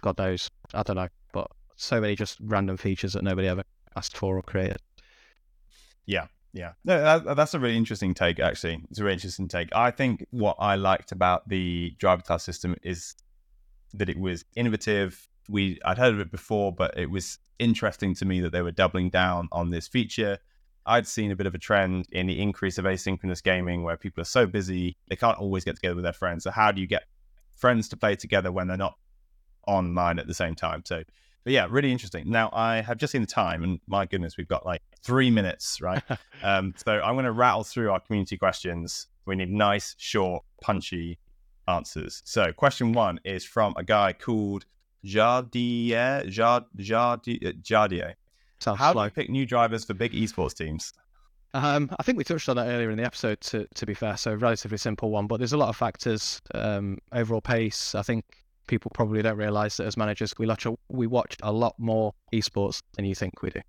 god knows I don't know but so many just random features that nobody ever asked for or created yeah yeah, no, that, that's a really interesting take. Actually, it's a really interesting take. I think what I liked about the Drivatars system is that it was innovative. We I'd heard of it before, but it was interesting to me that they were doubling down on this feature. I'd seen a bit of a trend in the increase of asynchronous gaming where people are so busy they can't always get together with their friends. So how do you get friends to play together when they're not online at the same time? So but yeah, really interesting. Now I have just seen the time, and my goodness, we've got like three minutes, right? um, so I'm going to rattle through our community questions. We need nice, short, punchy answers. So question one is from a guy called Jardier. Jard, Jardier. Jardier. Sounds How slow. do you pick new drivers for big esports teams? Um, I think we touched on that earlier in the episode. To to be fair, so relatively simple one, but there's a lot of factors. Um, overall pace, I think people probably don't realize that as managers, we watch a, we watch a lot more esports than you think we do.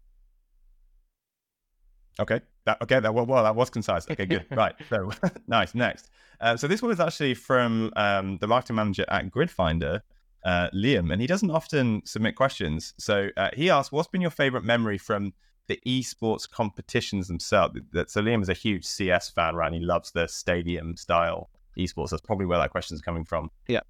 Okay. That, okay. That well, well, that was concise. Okay, good. right. So nice. Next. Uh, so this one is actually from um, the marketing manager at Gridfinder, uh, Liam, and he doesn't often submit questions. So uh, he asked, "What's been your favorite memory from the esports competitions themselves?" So Liam is a huge CS fan, right? And he loves the stadium style esports. That's probably where that question is coming from. Yeah.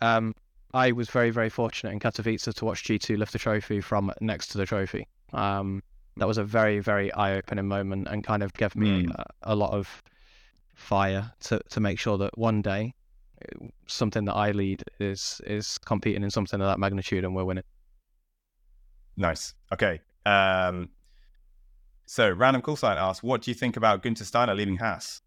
Um, I was very, very fortunate in Katowice to watch G2 lift the trophy from next to the trophy. Um, that was a very, very eye opening moment and kind of gave me mm. a, a, lot of fire to, to make sure that one day uh, something that I lead is is competing in something of that magnitude and we're winning. Nice. Okay. Um, so, Random Call Sign asks, what do you think about Guenther Steiner leaving Haas?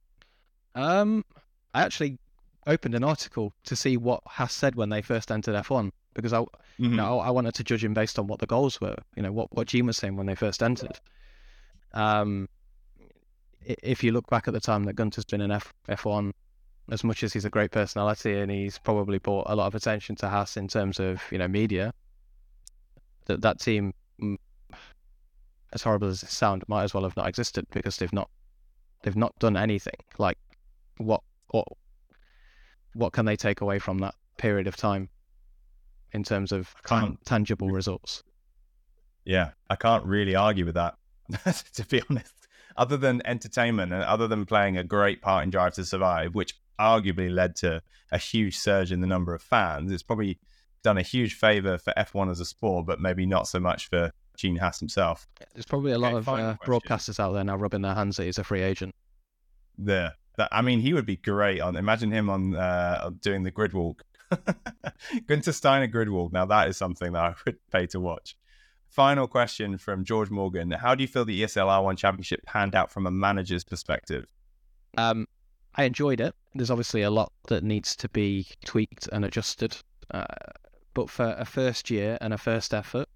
Um, I actually opened an article to see what Haas said when they first entered F1 because I, mm-hmm. you know, I wanted to judge him based on what the goals were. You know, what what Gene was saying when they first entered. Um, if you look back at the time that Guenther's been in F F1, as much as he's a great personality and he's probably brought a lot of attention to Haas in terms of you know media, that that team, mm, as horrible as it sounds, might as well have not existed because they've not they've not done anything. Like what what what can they take away from that period of time in terms of tan- tangible results? Yeah, I can't really argue with that, to be honest. other than entertainment and other than playing a great part in Drive to Survive, which arguably led to a huge surge in the number of fans, it's probably done a huge favor for F1 as a sport, but maybe not so much for Gene Haas himself. There's probably a lot Okay, of uh, broadcasters out there now rubbing their hands that he's a free agent. There, that I mean, he would be great on. Imagine him on uh, doing the grid walk. Guenther Steiner grid walk. Now that is something that I would pay to watch. Final question from George Morgan: How do you feel the ESL R1 Championship panned out from a manager's perspective? Um, I enjoyed it. There's obviously a lot that needs to be tweaked and adjusted, uh, but for a first year and a first effort,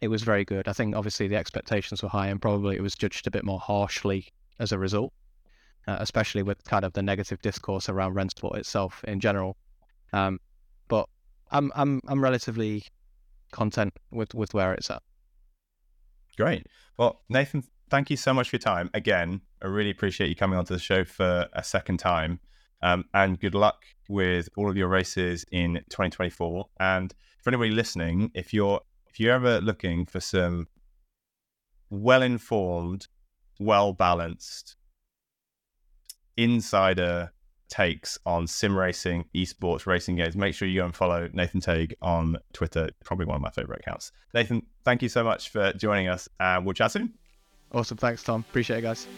it was very good. I think obviously the expectations were high, and probably it was judged a bit more harshly as a result, uh, especially with kind of the negative discourse around Rennsport itself in general. Um, but I'm I'm I'm relatively content with with where it's at. Great. Well, Nathan, thank you so much for your time. Again, I really appreciate you coming onto the show for a second time. Um, and good luck with all of your races in 2024. And for anybody listening, if you're if you're ever looking for some well-informed, well-balanced insider takes on sim racing, esports, racing games, make sure you go and follow Nathan Tague on Twitter. Probably one of my favorite accounts. Nathan, thank you so much for joining us. We'll chat soon. Awesome, thanks Tom. Appreciate it, guys.